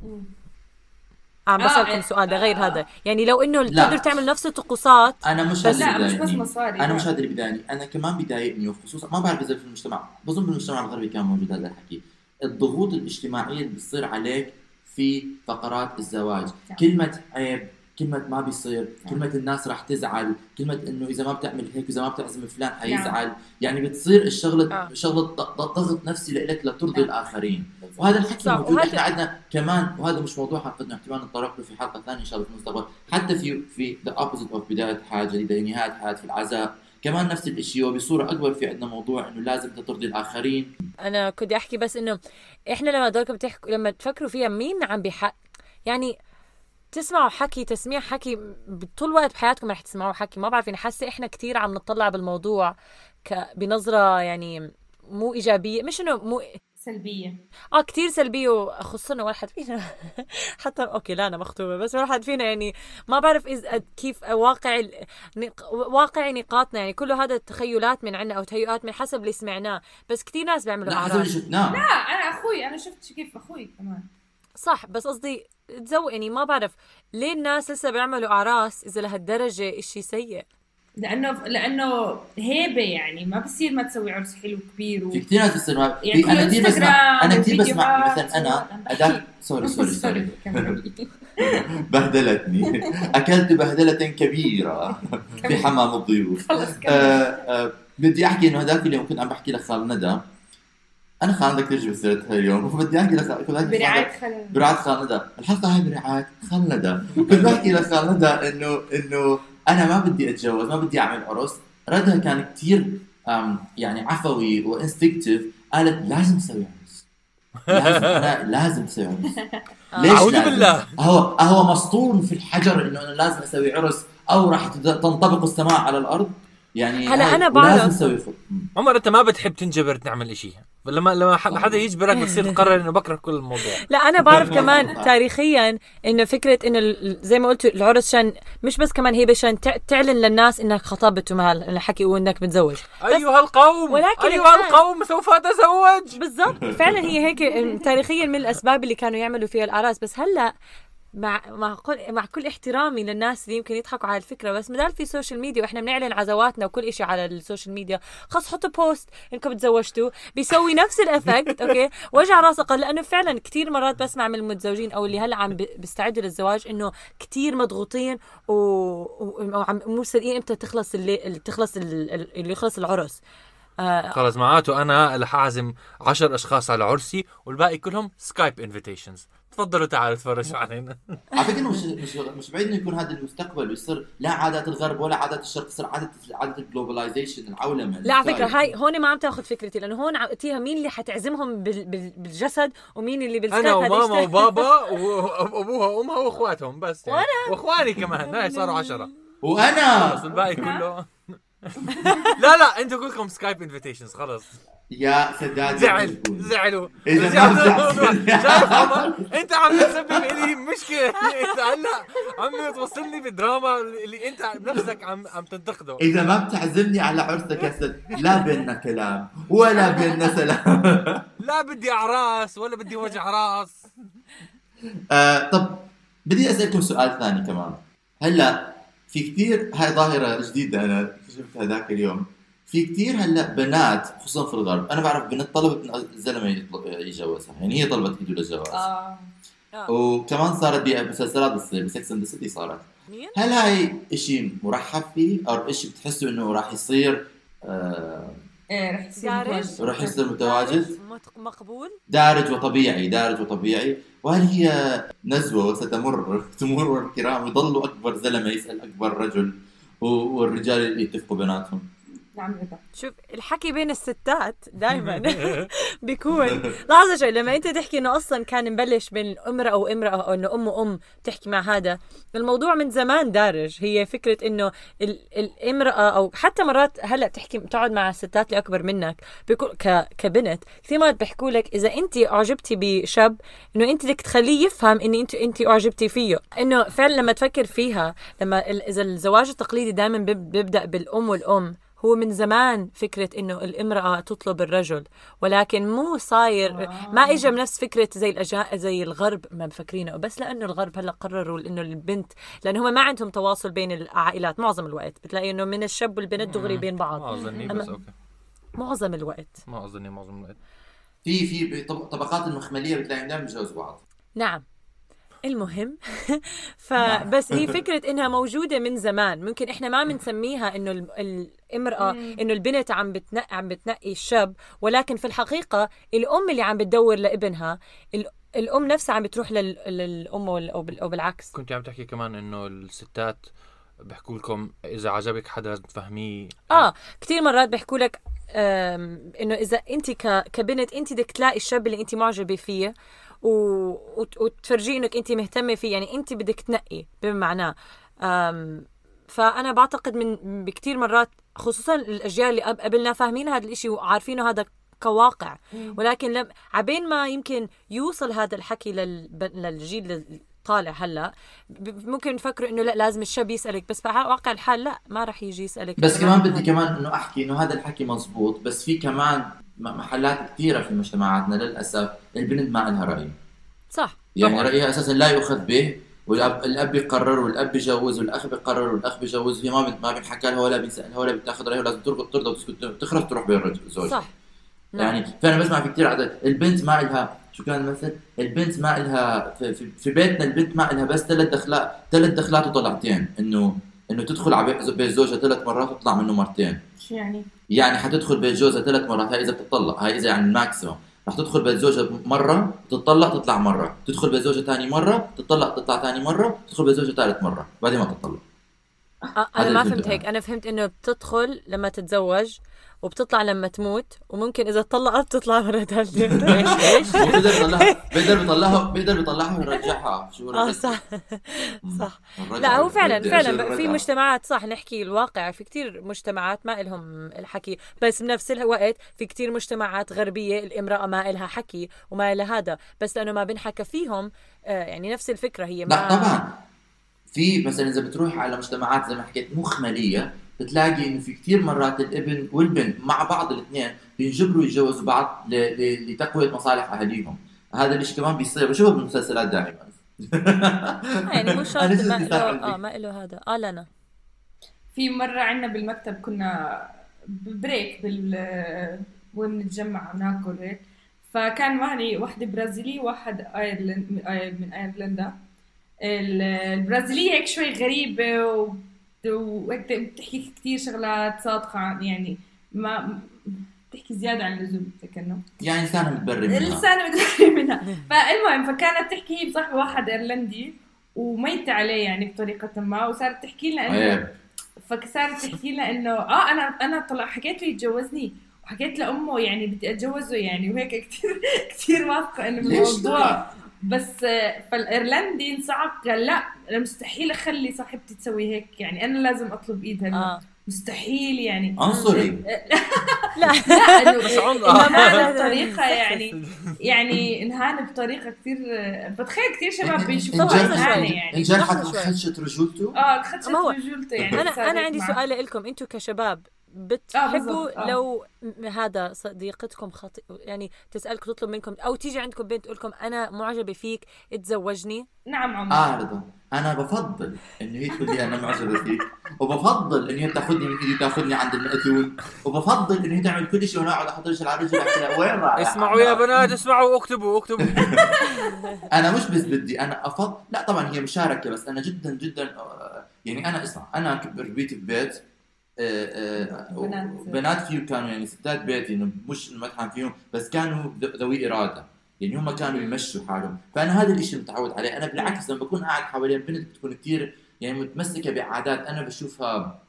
عم آه، بسألكم إيه. سؤال ده غير آه. هذا يعني لو إنه لا. تقدر تعمل نفس الطقوسات أنا مش بس لا مش بس. مصاري أنا. مش هذا اللي بضايقني أنا كمان بضايقني وخصوصا ما بعرف إذا في المجتمع بظن بالمجتمع الغربي كان موجود هذا الحكي الضغوط الاجتماعية اللي بتصير عليك في فقرات الزواج. نعم. كلمة عيب كلمة ما بيصير، كلمة الناس راح تزعل، كلمة إنه إذا ما بتعمل هيك واذا ما بتعزم فلان حيزعل، يعني بتصير الشغلة آه. شغلة ضغط نفسي لك لترضي نعم. الآخرين، وهذا الحكي صح، موجود. وهذا- إحنا عندنا كمان وهذا مش موضوع حلقتنا احتمال نتطرق له في حلقة ثانية إن شاء الله في المستقبل، حتى في في the opposite of بداية حياة جديدة نهاية حياة في العزاء، كمان نفس الشيء وبصورة أكبر في عندنا موضوع إنه لازم ترضي الآخرين، أنا كنت أحكي بس إنه إحنا لما دولكم بتحكوا لما تفكروا فيها مين عم بيحكي يعني تسمعوا حكي تسميع حكي طول الوقت بحياتكم رح تسمعوا حكي. ما بعرف يعني حاسة إحنا كثير عم نطلع بالموضوع ك... بنظرة يعني مو إيجابية مش إنه مو سلبية. آه كثير سلبية وخصوصا ولا حد فينا حتى okay لا أنا مخطوبة بس ولا حد فينا يعني ما بعرف إذا كيف واقع ال- واقع نقاطنا يعني كله هذا تخيلات من عنا أو تهيؤات من حسب اللي سمعناه بس كثير ناس بيعملوا لا شفناه. لا أنا أخوي أنا شفت كيف أخوي كمان. صح بس قصدي تزوج يعني ما بعرف ليه الناس لسه بيعملوا اعراس إذا لهالدرجة إشي سيء. لأنه لأنه هيبة يعني ما بصير ما تسوي عرس حلو كبير و... في كثير ناس بتصير ما يعني أنا كثير بسمع أنا كثير بسمع مثلا أنا اداك sorry sorry sorry. بهدلتني. أكلت بهدلة كبيرة في حمام الضيوف. خلص آه، آه، بدي أحكي إنه هذاك اليوم كنت عم بحكي لخال ندى. أنا خال ندى كثير جبت سيرتها اليوم. وبدي أحكي لخال كنت بحكي برعاية لخال- خل برعاية خال ندى. الحلقة هاي برعاية خال ندى. كنت بحكي لخال ندى انه إنه أنا ما بدي أتجوز ما بدي أعمل عرس. ردها كان كثير يعني عفوي و instinctive قالت لازم تسوي عرس. لازم أنا لازم تسوي عرس. ليش أعوذ لازم؟ بالله. هو هو مسطول في الحجر إنه أنا لازم أسوي عرس أو راح تنطبق السماء على الأرض. يعني هلا ولازم بعرف. عمر أنت ما بتحب تنجبر تعمل إشي. لما لما ح- حدا يجبرك بتصير تقرر إنه بكره كل الموضوع. لا أنا بعرف كمان تاريخيا إنه فكرة إنه ال- زي ما قلت العرس شان مش بس كمان هي عشان تع- تعلن للناس إنك خطبت ومع الحكي وانك متزوج. أيها القوم ولكن أيها الآن- القوم سوف اتزوج بالضبط. فعلا هي هيك تاريخيا من الأسباب اللي كانوا يعملوا فيها الأعراس. بس هلأ مع مع كل مع كل احترامي للناس اللي يمكن يضحكوا على الفكرة بس ما دام في social media وإحنا بنعلن عزواتنا وكل شيء على ال social media خلص حطوا post إنكم تزوجتوا بيسوي نفس ال effect okay؟ وجع راسه قال لأنه فعلا كثير مرات بسمع من المتزوجين أو اللي هلأ عم بيستعدوا للزواج إنه كثير مضغوطين و... وعم مو صدقين إمتى تخلص اللي تخلص ال- ال- اللي يخلص العرس. آه خلص معناته أنا رح أعزم 10 أشخاص على عرسي والباقي كلهم Skype invitations تفضلوا تعالوا تفرجوا علينا على فكرة مش مش مش بعيد إنه يكون هذا المستقبل ويصير لا عادات الغرب ولا عادات الشرق تصير عاده عادة ال globalization العولمة لا على فكرة. هاي هون ما عم تأخذ فكرتي لأنه هون عطيها مين اللي حتعزمهم بال بال بالجسد ومين اللي بال Skype أنا وماما. وبابا وأبوها وأمها وأخواتهم بس يعني. وأخواني كمان هاي صاروا 10 بس وأنا الباقي كله لا لا أنتوا كلكم Skype invitations خلص يا سداد. زعل زعلوا. شايف عمر انت عم تسبب لي مشكلة. انت هلا عم توصلني بالدراما اللي انت بنفسك عم عم تنتقده. إذا ما بتعزمني على عرسك يا سد لا بيننا كلام ولا بيننا سلام. لا بدي أعراس ولا بدي وجع راس. آه طب بدي أسألكم سؤال ثاني كمان. هلا في كثير هاي ظاهرة جديدة أنا اكتشفتها ذاك اليوم. في كثير هلا بنات خصوصا في الغرب أنا بعرف بنت طلبت من الزلمة يطلب- يتجوزها يعني هي طلبت ايده للجواز آه. وكمان صارت بمسلسلات بتصير ب Sex and City صارت. مين؟ هل هاي إشي مرحب فيه؟ أو إشي بتحسوا إنه راح يصير آه إيه رح يصير دارج. راح يصير متواجد؟ مت- مقبول؟ دارج وطبيعي دارج وطبيعي. وهل هي نزوة ستمر تمر الكرام يضلوا أكبر زلمة يسأل أكبر رجل؟ و- والرجال يتفقوا بيناتهم نعم رضا شوف الحكي بين الستات دائما بيكون. لحظة شوي لما أنت تحكي إنه أصلا كان مبلش بين امرأة وامرأة أو إنه أم وأم تحكي مع هذا الموضوع من زمان دارج. هي فكرة إنه ال- الامرأة أو حتى مرات هلأ تحكي تقعد مع الستات اللي أكبر منك بيكون ك كبنت. كثير مرات بيحكوا لك إذا أنت أعجبتي بشاب إنه أنت بدك تخليه يفهم إن انت أنت أعجبتي فيه. إنه فعلا لما تفكر فيها لما ال- إذا الزواج التقليدي دائما بيبدأ بالأم والأم هو من زمان فكرة إنه الامرأة تطلب الرجل ولكن مو صاير ما إجا بنفس فكرة زي الأجا زي الغرب ما مفكرينه بس لأنه الغرب هلأ قرروا إنه البنت لأنه هم ما عندهم تواصل بين العائلات معظم الوقت بتلاقي إنه من الشاب والبنت دغري بين ما بعض اظني بس أوكي. معظم الوقت. ما اظني معظم الوقت. في في طب- طبقات المخملية بتلاقيهم دائما بيتجوزوا بعض. نعم. المهم. فبس هي فكرة إنها موجودة من زمان. ممكن إحنا ما بنسميها إنه ال- الامرأة إنه البنت عم بتنقي عم بتنقي الشاب. ولكن في الحقيقة الأم اللي عم بتدور لابنها ال- الأم نفسها عم بتروح لل- للأم أو بالعكس كنت عم تحكي كمان إنه الستات بيحكوا لكم إذا عجبك حدا لازم تفهميه. آه كثير مرات بيحكوا لك إنه إذا أنت ك- كبنت أنت بدك تلاقي الشاب اللي أنت معجبة فيه. و... وت- وتفرجيه انك انت مهتمة فيه. يعني انت بدك تنقي بمعناه آم، فأنا بعتقد من بكثير مرات خصوصا الاجيال اللي قب- قبلنا فاهمين هذا الإشي وعارفينه هذا كواقع. ولكن لم عبين ما يمكن يوصل هذا الحكي للب... للجيل الطالع هلأ ممكن يفكروا إنه لأ لازم الشاب يسألك. بس بواقع الحال لأ ما راح يجي يسألك. بس كمان بدي كمان إنه أحكي إنه هذا الحكي مزبوط بس في كمان محلات كثيرة في مجتمعاتنا للأسف البنت ما لها رأي. صح يعني طبعاً. رأيها أساسا لا يؤخذ به والاب الأب بيقرر والأب بيجوز والأخ بيقرر والأخ بيجوز. هي ما ما بنحكى لها ولا بيسالها ولا بتاخذ رأيها ولازم ترضى ترضى وتسكت تخرج تروح بين الزوج صح. نعم. يعني فأنا بسمع في كثير عدد البنت ما لها شو كان المثل؟ البنت ما لها في, في, في بيتنا البنت ما لها بس ثلاث دخلات ثلاث دخلات وطلعتين. إنه إنه تدخل على بيت- زوجها ثلاث مرات وتطلع منه مرتين. شو يعني؟ يعني حتدخل بيت جوزها ثلاث مرات هاي إذا بتطلق هاي إذا يعني ال maximum رح تدخل بيت زوجها مرة تطلق تطلع مرة. تدخل بيت زوجها ثاني مرة تطلق تطلع ثاني مرة تدخل بيت زوجها ثالث مرة. بعدين ما تطلق هذا أنا ما فهمت هيك. أنا فهمت إنه بتدخل لما تتزوج وبتطلع لما تموت وممكن إذا طلقت بتطلع مرة ثالثة إيش؟ إيش؟ وبيقدر يطلعها بيقدر يطلعها بيقدر يطلعها ويرجعها شو آه؟ صح. صح. لا هو فعلا فعلا في. مجتمعات صح نحكي الواقع في كتير مجتمعات ما إلهم الحكي بس بنفس الوقت في كتير مجتمعات غربية الامرأة ما إلها حكي وما إلها هذا بس لأنه ما بنحكى فيهم آه، يعني نفس الفكرة هي ما لا طبعا. في مثلا إذا بتروح على مجتمعات زي ما حكيت مخملية بتلاقي إنه في كثير مرات الابن والبنت مع بعض الاثنين بينجبروا يتجوزوا بعض ل- ل- لتقوية مصالح أهاليهم. هذا الشيء كمان بيصير. بشوفه بالمسلسلات دائما. آه، يعني مو شرط ما له. آه ما له هذا. آه لنا في مرة عندنا بالمكتب كنا بريك بال وين نتجمع وناكل هيك. فكان معي واحدة برازيلية وواحد ايرلند من أيرلندا. ال- البرازيلية هيك شوي غريبة و- وهيك بتحكي كثير شغلات صادقة عن- يعني ما بتحكي زيادة عن اللزوم كأنه يعني لسانها متبرم منها. لسانها متغير منها. فالمهم فكانت تحكي هي بصاحبة واحد إيرلندي وميت عليه يعني بطريقة ما وصارت تحكي لنا إنه فصارت تحكي لنا إنه آه أنا أنا طلع حكيت له يتجوزني وحكيت لأمه يعني بدي أتجوزه يعني وهيك كثير كثير واثقة إنه الموضوع؟ بس آه، فالإيرلندي انصعق قال لا أنا مستحيل أخلي صاحبتي تسوي هيك يعني أنا لازم أطلب ايدها آه. مستحيل يعني. عنصري. لا لا. إنه بس عن- انهان بطريقة يعني يعني انهان بطريقة كثير بتخيل كثير شباب بيشوفوها انجرح- اهانه يعني. انجرحت. خدشت رجولته؟ آه خدشت رجولته يعني. أنا أنا عندي. سؤال لكم أنتم كشباب آه، بتحبوا بالضبط، آه. لو هذا صديقتكم خطي يعني تسألك تطلب منكم أو تيجي عندكم بنت تقول لكم أنا معجبة فيك اتزوجني. نعم عمر. آه رضا أنا بفضل إنه هي تقول لي أنا معجبة فيك وبفضل إنه هي تاخذني من ايدي تاخذني عند المأذون وبفضل إنه هي تعمل كل شيء وأنا أقعد أحط رجل على رجل احكي لها وين رايح؟ اسمعوا يا بنات اسمعوا اكتبوا اكتبوا. أنا مش بس بدي أنا افضل لا طبعا هي مشاركة بس أنا جدا جدا آه، يعني أنا اسمع أنا ربيت ببيت آه، آه، بنات. بنات فيه كانوا يعني ستات بيتي إنه مش المدحن فيهم بس كانوا ذوي إرادة. يعني هم كانوا يمشوا حالهم. فأنا هذا الشيء متعود عليه. أنا بالعكس لما بكون قاعد حوالين بنت بتكون كثير يعني متمسكة بعادات. أنا بشوفها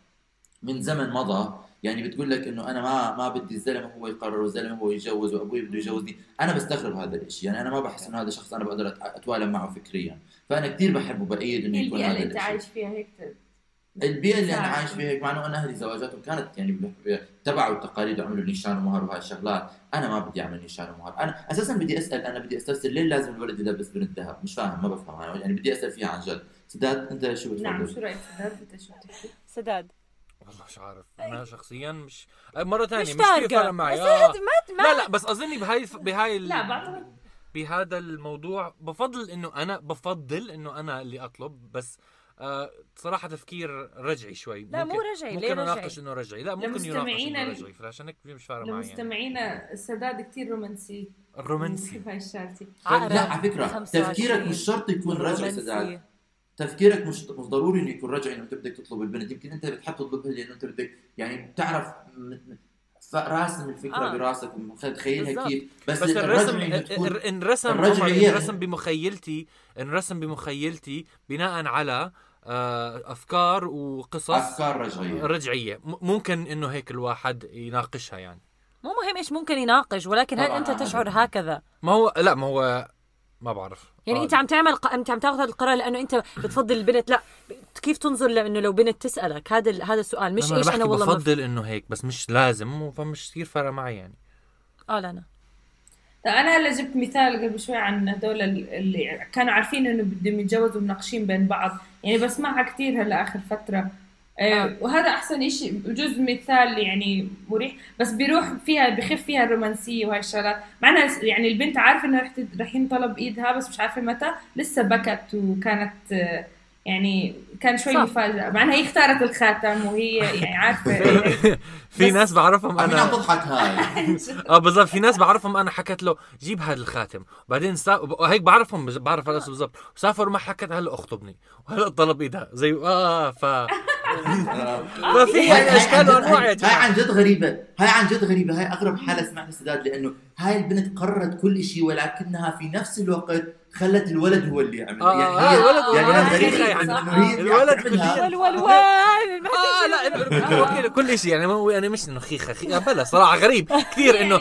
من زمن مضى. يعني بتقول لك إنه أنا ما ما بدي الزلمة هو يقرر والزلمة هو يجوز وأبوي بده يجوزني. أنا بستغرب هذا الشيء يعني أنا ما بحس إنه هذا شخص أنا بقدر اتوالم معه فكريا. فأنا كثير بحب وبأيد إنه يكون هذا اللي أنت الشيء عايش فيها هيك البيئة اللي أنا. عايش فيها هيك مع إنه أنا أهلي زواجاتهم كانت يعني تبعوا التقاليد وعملوا نيشان ومهر وهاي الشغلات. أنا ما بدي أعمل نيشان ومهر. أنا أساسا بدي أسأل أنا بدي استفسر ليه لازم الولد يلبس بنت ذهب؟ مش فاهم ما بفهم. أنا. يعني بدي أسأل فيها عن جد. سداد أنت شو بتفضل؟ نعم شو رأيك سداد؟ أنت شو بتحكي؟ سداد. والله مش عارف. أنا شخصيا مش مرة ثانية مش مش, كثير فارقه فرق معي. آه. ما ما لا لا بس أظني بهاي بهاي ال- لا بعتقد بهذا الموضوع بفضل إنه أنا بفضل إنه أنا اللي أطلب بس آه صراحة تفكير رجعي شوي. لا مو رجعي ليه ممكن أناقش رجعي إنه رجعي. لا ممكن يناقش إنه رجعي فعشان هيك مش فارق معي يعني لمستمعينا سداد كثير رومانسي. عقرب، لا على فكرة 25. تفكيرك مش شرط يكون رجعي رومانسي. سداد. تفكيرك مش مش ضروري إنه يكون رجعي إنه أنت بدك تطلب البنت. يمكن أنت بتحب تطلبها لأنه أنت بدك يعني بتعرف راسم الفكرة آه. آه. براسك ومتخيلها بالضبط. كيف بس, بس الرسم انرسم الرجعي عمر هي- انرسم بمخيلتي انرسم بمخيلتي بناء على آه، أفكار وقصص أفكار رجعية رجعية ممكن إنه هيك الواحد يناقشها يعني مو مهم إيش ممكن يناقش ولكن هل طبعاً أنت. تشعر هكذا ما هو لا ما هو ما بعرف يعني آه، انت عم تعمل ق... انت عم تاخذ هذا القرار لأنه انت بتفضل البنت. لا كيف تنظر لأنه لو بنت تسألك؟ هذا ال- هذا السؤال مش إيش أنا والله مف... بفضل إنه هيك بس مش لازم فمش كثير فرق معي يعني. آه لا أنا طيب أنا هلا جبت مثال قبل شوي عن هدول اللي كانوا عارفين إنه بدهم يتجوزوا مناقشين بين بعض. يعني بسمعها كثير هلا آخر فترة. آه، وهذا أحسن شيء بجوز مثال يعني مريح بس بيروح فيها بخف فيها الرومانسية وهاي الشغلات. معناها يعني البنت عارفة إنه رح رح ينطلب إيدها بس مش عارفة متى لسه بكت وكانت آه، يعني كان شوي. مفاجأة. مع انها هي اختارت الخاتم وهي يعني عارفة. في ناس بعرفهم عم عم أنا تضحك هاي. آه بالضبط. في ناس بعرفهم أنا حكت له جيب هذا الخاتم. وبعدين سا... هيك بعرفهم بعرف الناس بالضبط. وسافر ما حكت هلا أخطبني. وهلا طلب إيدها. زي آه ف ما في يعني اشكال عن جد- وأنواع يا هاي- عن جد غريبة. هاي عن جد غريبة. هاي أغرب حالة سمعت السداد لأنه هاي البنت قررت كل شيء ولكنها في نفس الوقت خلت الولد هو اللي يعمل. آه، يعني آه، هي الولد- يعني خليها إنه يعني. هي الولد وال وال آه لا إنه- كل شيء. يعني مو يعني مش إنه خيخة خيخة. بلا صراحة غريب. كثير إنه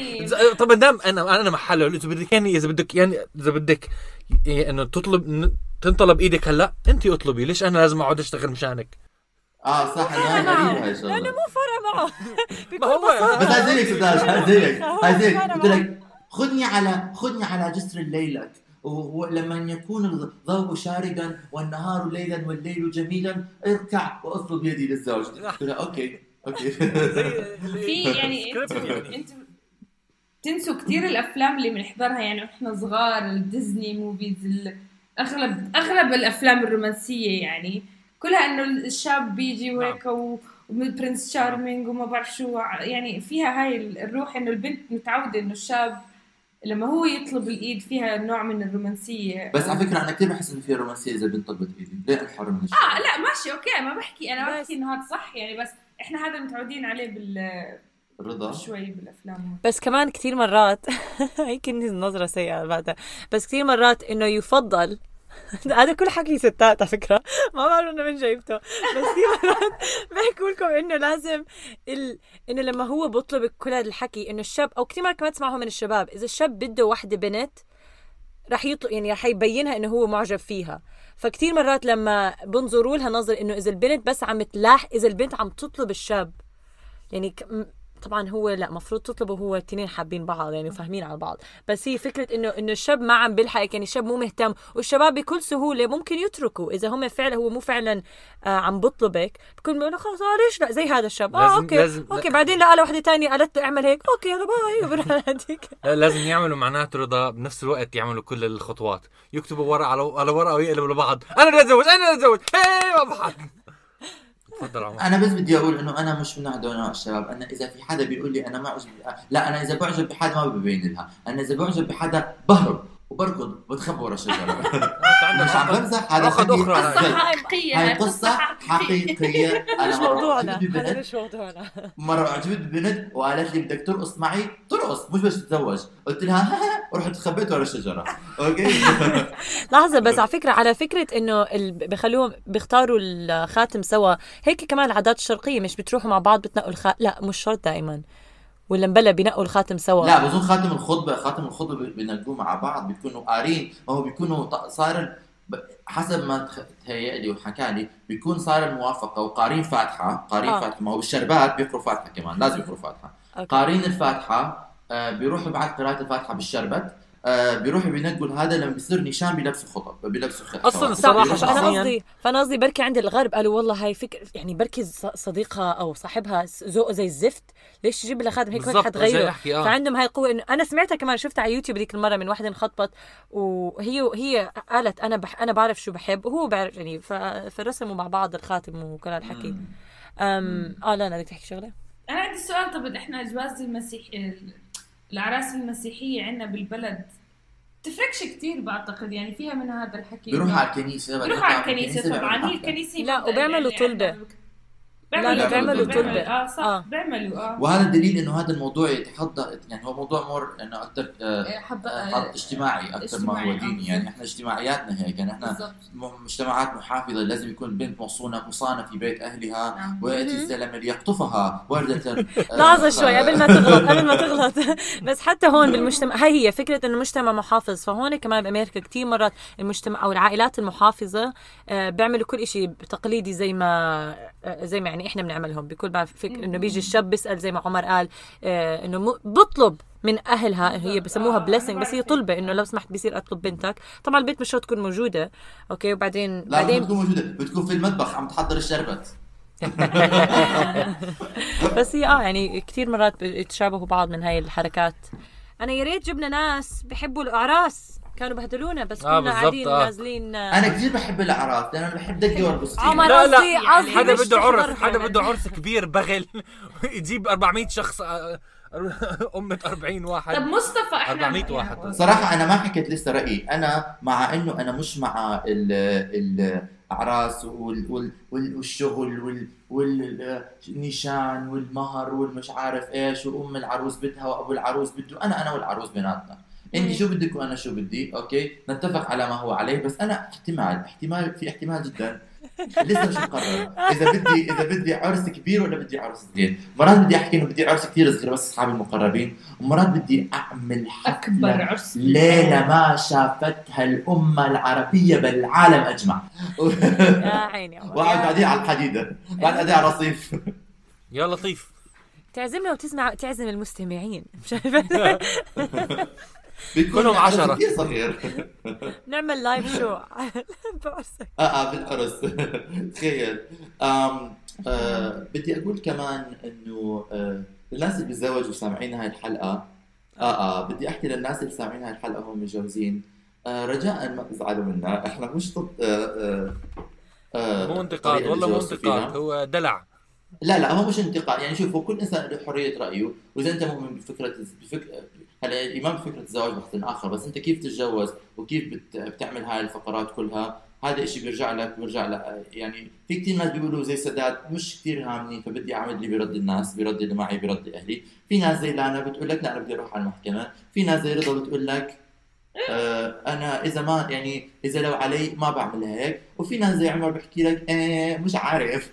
طب دام أنا أنا محله إذا بدك يعني إذا بدك يعني إذا بدك يعني إنه تطلب تنطلب إيدك هلأ. انت اطلبي. ليش أنا لازم أقعد أشتغل مشانك؟ آه صح إنه هاي غريبة هاي لأنه الشغلة مو فارقة معه. ما هو بس هاي زيك سداد هاي زيك هاي زيك. قلت لك خذني على خذني على جسر الليلك ولما يكون الضوء شاردا والنهار ليلا والليل جميلا اركع واطلب يدي للزواج. قلت له okay okay. في يعني أنتوا أنتوا تنسوا كثير الأفلام اللي بنحضرها. يعني وإحنا صغار ال Disney movies ال- أغلب أغلب الأفلام الرومانسية يعني. كلها إنه الشاب بيجي وهيك و- و Prince Charming وما بعرف شو. يعني فيها هاي الروح إنه البنت متعودة إنه الشاب لما هو يطلب الإيد فيها نوع من الرومانسية. بس على فكرة أنا كثير بحس إنه في رومانسية إذا بنت طلبت إيدي. ليه انحرم من الشيء آه لا ماشي أوكي ما بحكي. أنا بحكي إنه هذا صح يعني بس إحنا هذا متعودين عليه بال الرضا شوي بالأفلام. بس كمان كثير مرات هي كني نظرة سيئة بعدها. بس كثير مرات إنه يفضل هذا كل حكي ستات على فكرة. ما بعرف إنه من جايبته. بس كثير مرات بحكوا لكم إنه لازم ال... إنه لما هو بيطلب كل هذا الحكي إنه الشاب أو كثير مرات كمان تسمعهم من الشباب إذا الشاب بده وحدة بنت رح يطلق يعني رح يبينها إنه هو معجب فيها. فكتير مرات لما بنظروا لها نظر إنه إذا البنت بس عم تلاحق إذا البنت عم تطلب الشاب يعني طبعا هو لا مفروض تطلبه هو التنين حابين بعض يعني وفاهمين على بعض. بس هي فكرة إنه إنه الشاب ما عم بيلحقك يعني الشاب مو مهتم والشباب بكل سهولة ممكن يتركوا. إذا هم فعلا هو مو فعلا آه عم بطلبك بكون بيقولوا خلص آه ليش لا؟ زي هذا الشاب. آه okay لازم- okay بعدين لقى وحده ثانية قالت له أعمل هيك. okay يلا bye وبروح لا لازم يعملوا معناته رضا بنفس الوقت يعملوا كل الخطوات. يكتبوا ورقه على على ورقة ويقلبوا لبعض. أنا بدي أتزوج أنا بدي أتزوج. بحد. تفضل عمر. أنا بس بدي أقول إنه أنا مش من هدول نوع الشباب. أنا إذا في حدا بيقول لي أنا ما أعجب لا أنا إذا بعجب بحدا ما ببين لها. أنا إذا بعجب بحدا بهرب. وبركض وبتخبى ورا شجره أنت عندك مش عم. بمزح هذا حكي أخرى. هاي. جد. قصة حقيقية هاي قصة حقيقية. مش موضوعنا. هذا مش موضوعنا. مرة أعجبت ببنت وقالت لي بدك ترقص معي؟ ترقص مش بس تتزوج. قلت لها ورحت خبيت ورا الشجرة. أوكي؟ لحظة بس على فكرة على فكرة إنه ال... بخلوهم بيختاروا الخاتم سوا. هيك كمان العادات الشرقية مش بتروحوا مع بعض بتنقوا الخ... لا مش شرط دائما. ولا مبلا بينقوا الخاتم سوا؟ لا بظن خاتم الخطبة خاتم الخطبة بينقوه مع بعض بيكونوا قارين. ما هو بيكونوا صار حسب ما تهيأ لي وحكى لي بيكون صار الموافقة وقارين فاتحة قارين آه. فاتحة. ما هو بالشربات بيقروا فاتحة كمان لازم يقروا فاتحة. okay. قارين الفاتحة آه بيروحوا بعد قراءة الفاتحة بالشربت. بيروحوا بينقوا هذا لما بيصير نيشان بيلبسوا خطب بيلبسوا خ- أصلاً خواتم. الصراحة بيروحوا فأنا شخصياً. قصدي فأنا قصدي بركي عند الغرب قالوا والله هاي فكر يعني بركي صديقها أو صاحبها ذوقه زي الزفت ليش تجيب لها خاتم هيك جاي حتغيره آه. فعندهم هاي القوة انه أنا سمعتها كمان شفتها على يوتيوب ذيك المرة من واحدة انخطبت وهي هي قالت أنا بح أنا بعرف شو بحب وهو بعرف يعني. فرسموا مع بعض الخاتم وكل هالحكي أم... آه لا أنا بدك تحكي شغلة أنا عندي سؤال طب إحنا جواز المسيح الاعراس المسيحية عندنا بالبلد تفرقش كثير بعتقد يعني فيها من هذا الحكي بيروحوا على الكنيسة بيروحوا على الكنيسة بيعملوا طبعا هي حفلة. الكنيسة لا، وبيعملوا يعني طلبة. لا، لا، بيعملوا طلبة. آه صح آه. بيعملوا آه وهذا دليل إنه هذا الموضوع يتحضر يعني هو موضوع مور انه أكثر إيه، حب حط اجتماعي أكثر ما هو آه، ديني يعني. إحنا اجتماعياتنا هيك يعني إحنا مجتمعات محافظة لازم يكون البنت مصونة مصانة في بيت أهلها نعم. ويأتي الزلمة ليقطفها وردة آه، لحظة شوي قبل ما تغلط قبل ما تغلط بس حتى هون بالمجتمع هاي هي فكرة إنه مجتمع محافظ فهون كمان بأمريكا كتير مرات المجتمع أو العائلات المحافظة آه، بيعملوا كل إشي تقليدي زي ما آه، زي ما يعني إحنا بنعملهم. بكل بقى فكر إنه بيجي الشاب بيسأل زي ما عمر قال آه، إنه بطلب من أهلها هي بسموها blessing بس هي طلبة إنه لو سمحت بصير أطلب بنتك. طبعا البنت مش شرط تكون موجودة أوكي؟ وبعدين لا بعدين بتكون موجودة بتكون في المطبخ عم تحضر الشربت. بس هي آه يعني كثير مرات يتشابهوا بعض من هاي الحركات. أنا يا ريت جبنا ناس بحبوا الأعراس. كانوا بهدلونا بس آه، كنا بالضبط، قاعدين آه. نازلين أنا كثير بحب الاعراس لأن أنا بحب دقه وارقص فيها. عمر لا لا قصدي حدا بده عرس. حدا بده عرس كبير بغل يجيب 400 شخص آه، أمة 40 واحد طب مصطفى إحنا 400 واحد. صراحة أنا ما حكيت لسه رأيي، أنا مع إنه أنا مش مع ال- وال- وال- والشغل وال- والنيشان والمهر والمش عارف إيش وأم العروس بدها وأبو العروس بده، أنا أنا والعروس بيناتنا. أنت شو بدك وأنا شو بدي، أوكي؟ نتفق على ما هو عليه بس أنا احتمال احتمال في احتمال جدا. لسه مش مقرر. إذا بدي إذا بدي عرس كبير ولا بدي عرس صغير. مرات بدي أحكي إنه بدي عرس كثير صغير بس أصحابي المقربين. ومرات بدي أعمل أكبر حفله عرس ليلة ما شافتها الأمة العربية بالعالم أجمع. يا عيني يا- بعدين على الحديدة. بعد أداء على الرصيف يا لطيف. تعزمنا وتسمع تعزم المستمعين. مش كلهم عرس عشرة. كثير صغير. نعمل لايف شو بعرسك آه آه بالعرس تخيل. آه بدي أقول كمان إنه آه الناس اللي بيتزوجوا سامعين هاي الحلقة. آه آه بدي أحكي للناس اللي سامعين هاي الحلقة وهم متجوزين. آه رجاء ما تزعلوا منا. إحنا مش ضد آه آه آه مو انتقاد والله مو. انتقاد هو دلع. لا لا هو مش انتقاد. يعني شوف هو كل إنسان له حرية رأيه. وإذا أنت مؤمن بفكرة بفكره هلا الايمان بفكره الزواج بحث آخر بس أنت كيف تتجوز وكيف بت... بتعمل هاي الفقرات كلها؟ هذا إشي بيرجع لك بيرجع لك يعني في كثير ناس بيقولوا زي سداد مش كثير هامني فبدي أعمل اللي بيرضي الناس بيرضي اللي معي بيرضي أهلي. في ناس زي لانا بتقول لك لا أنا بدي أروح على المحكمة. في ناس زي رضا بتقول لك أنا إذا ما يعني إذا لو علي ما بعمل هيك وفي ناس زي عمر بحكي لك إيه مش عارف.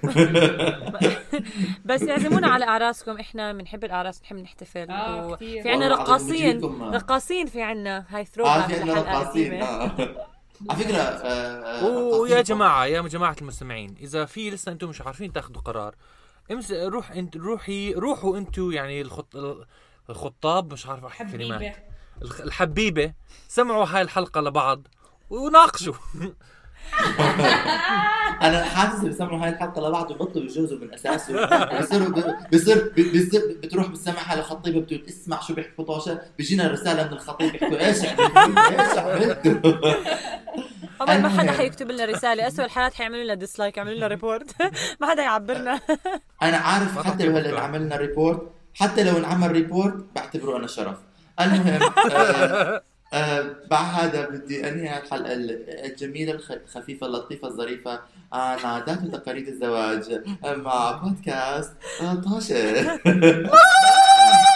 بس اعزمونا على اعراسكم إحنا بنحب الأعراس بنحب نحتفل آه، و- كتير. في عنا رقاصين رقاصين في عنا هاي ثرو آه في عندنا رقاصين آه. على فكرة آه، آه، ويا جماعة يا جماعة المستمعين إذا في لسه أنتم مش عارفين تاخذوا قرار امس روح أنت روحي روحوا أنتم يعني الخط الخطاب مش عارف أحكي كلمات الحبيبة سمعوا هاي الحلقة لبعض وناقشوا. أنا حاسس اللي بيسمعوا هاي الحلقة لبعض ببطلوا يتجوزوا من أساسه. بيصيروا بيصير بيصير بتروح بتسمعها لخطيبها بتقول اسمع شو بيحكوا طوشه بيجينا رسالة من الخطيب بيحكوا إيش عملتوا إيش عملتوا؟ عمر ما حدا. حيكتب لنا رسالة. اسوء الحالات حيعملوا لنا dislike يعملوا لنا report ما حدا يعبرنا. أنا عارف حتى لو هلا عملنا report حتى لو انعمل report بعتبره أنا شرف. المهم آه آه بعد هذا بدي أنهي الحلقة الجميلة الخ- الخفيفة اللطيفة الظريفة. عن عادات وتقاليد الزواج مع بودكاست آه، طاشة.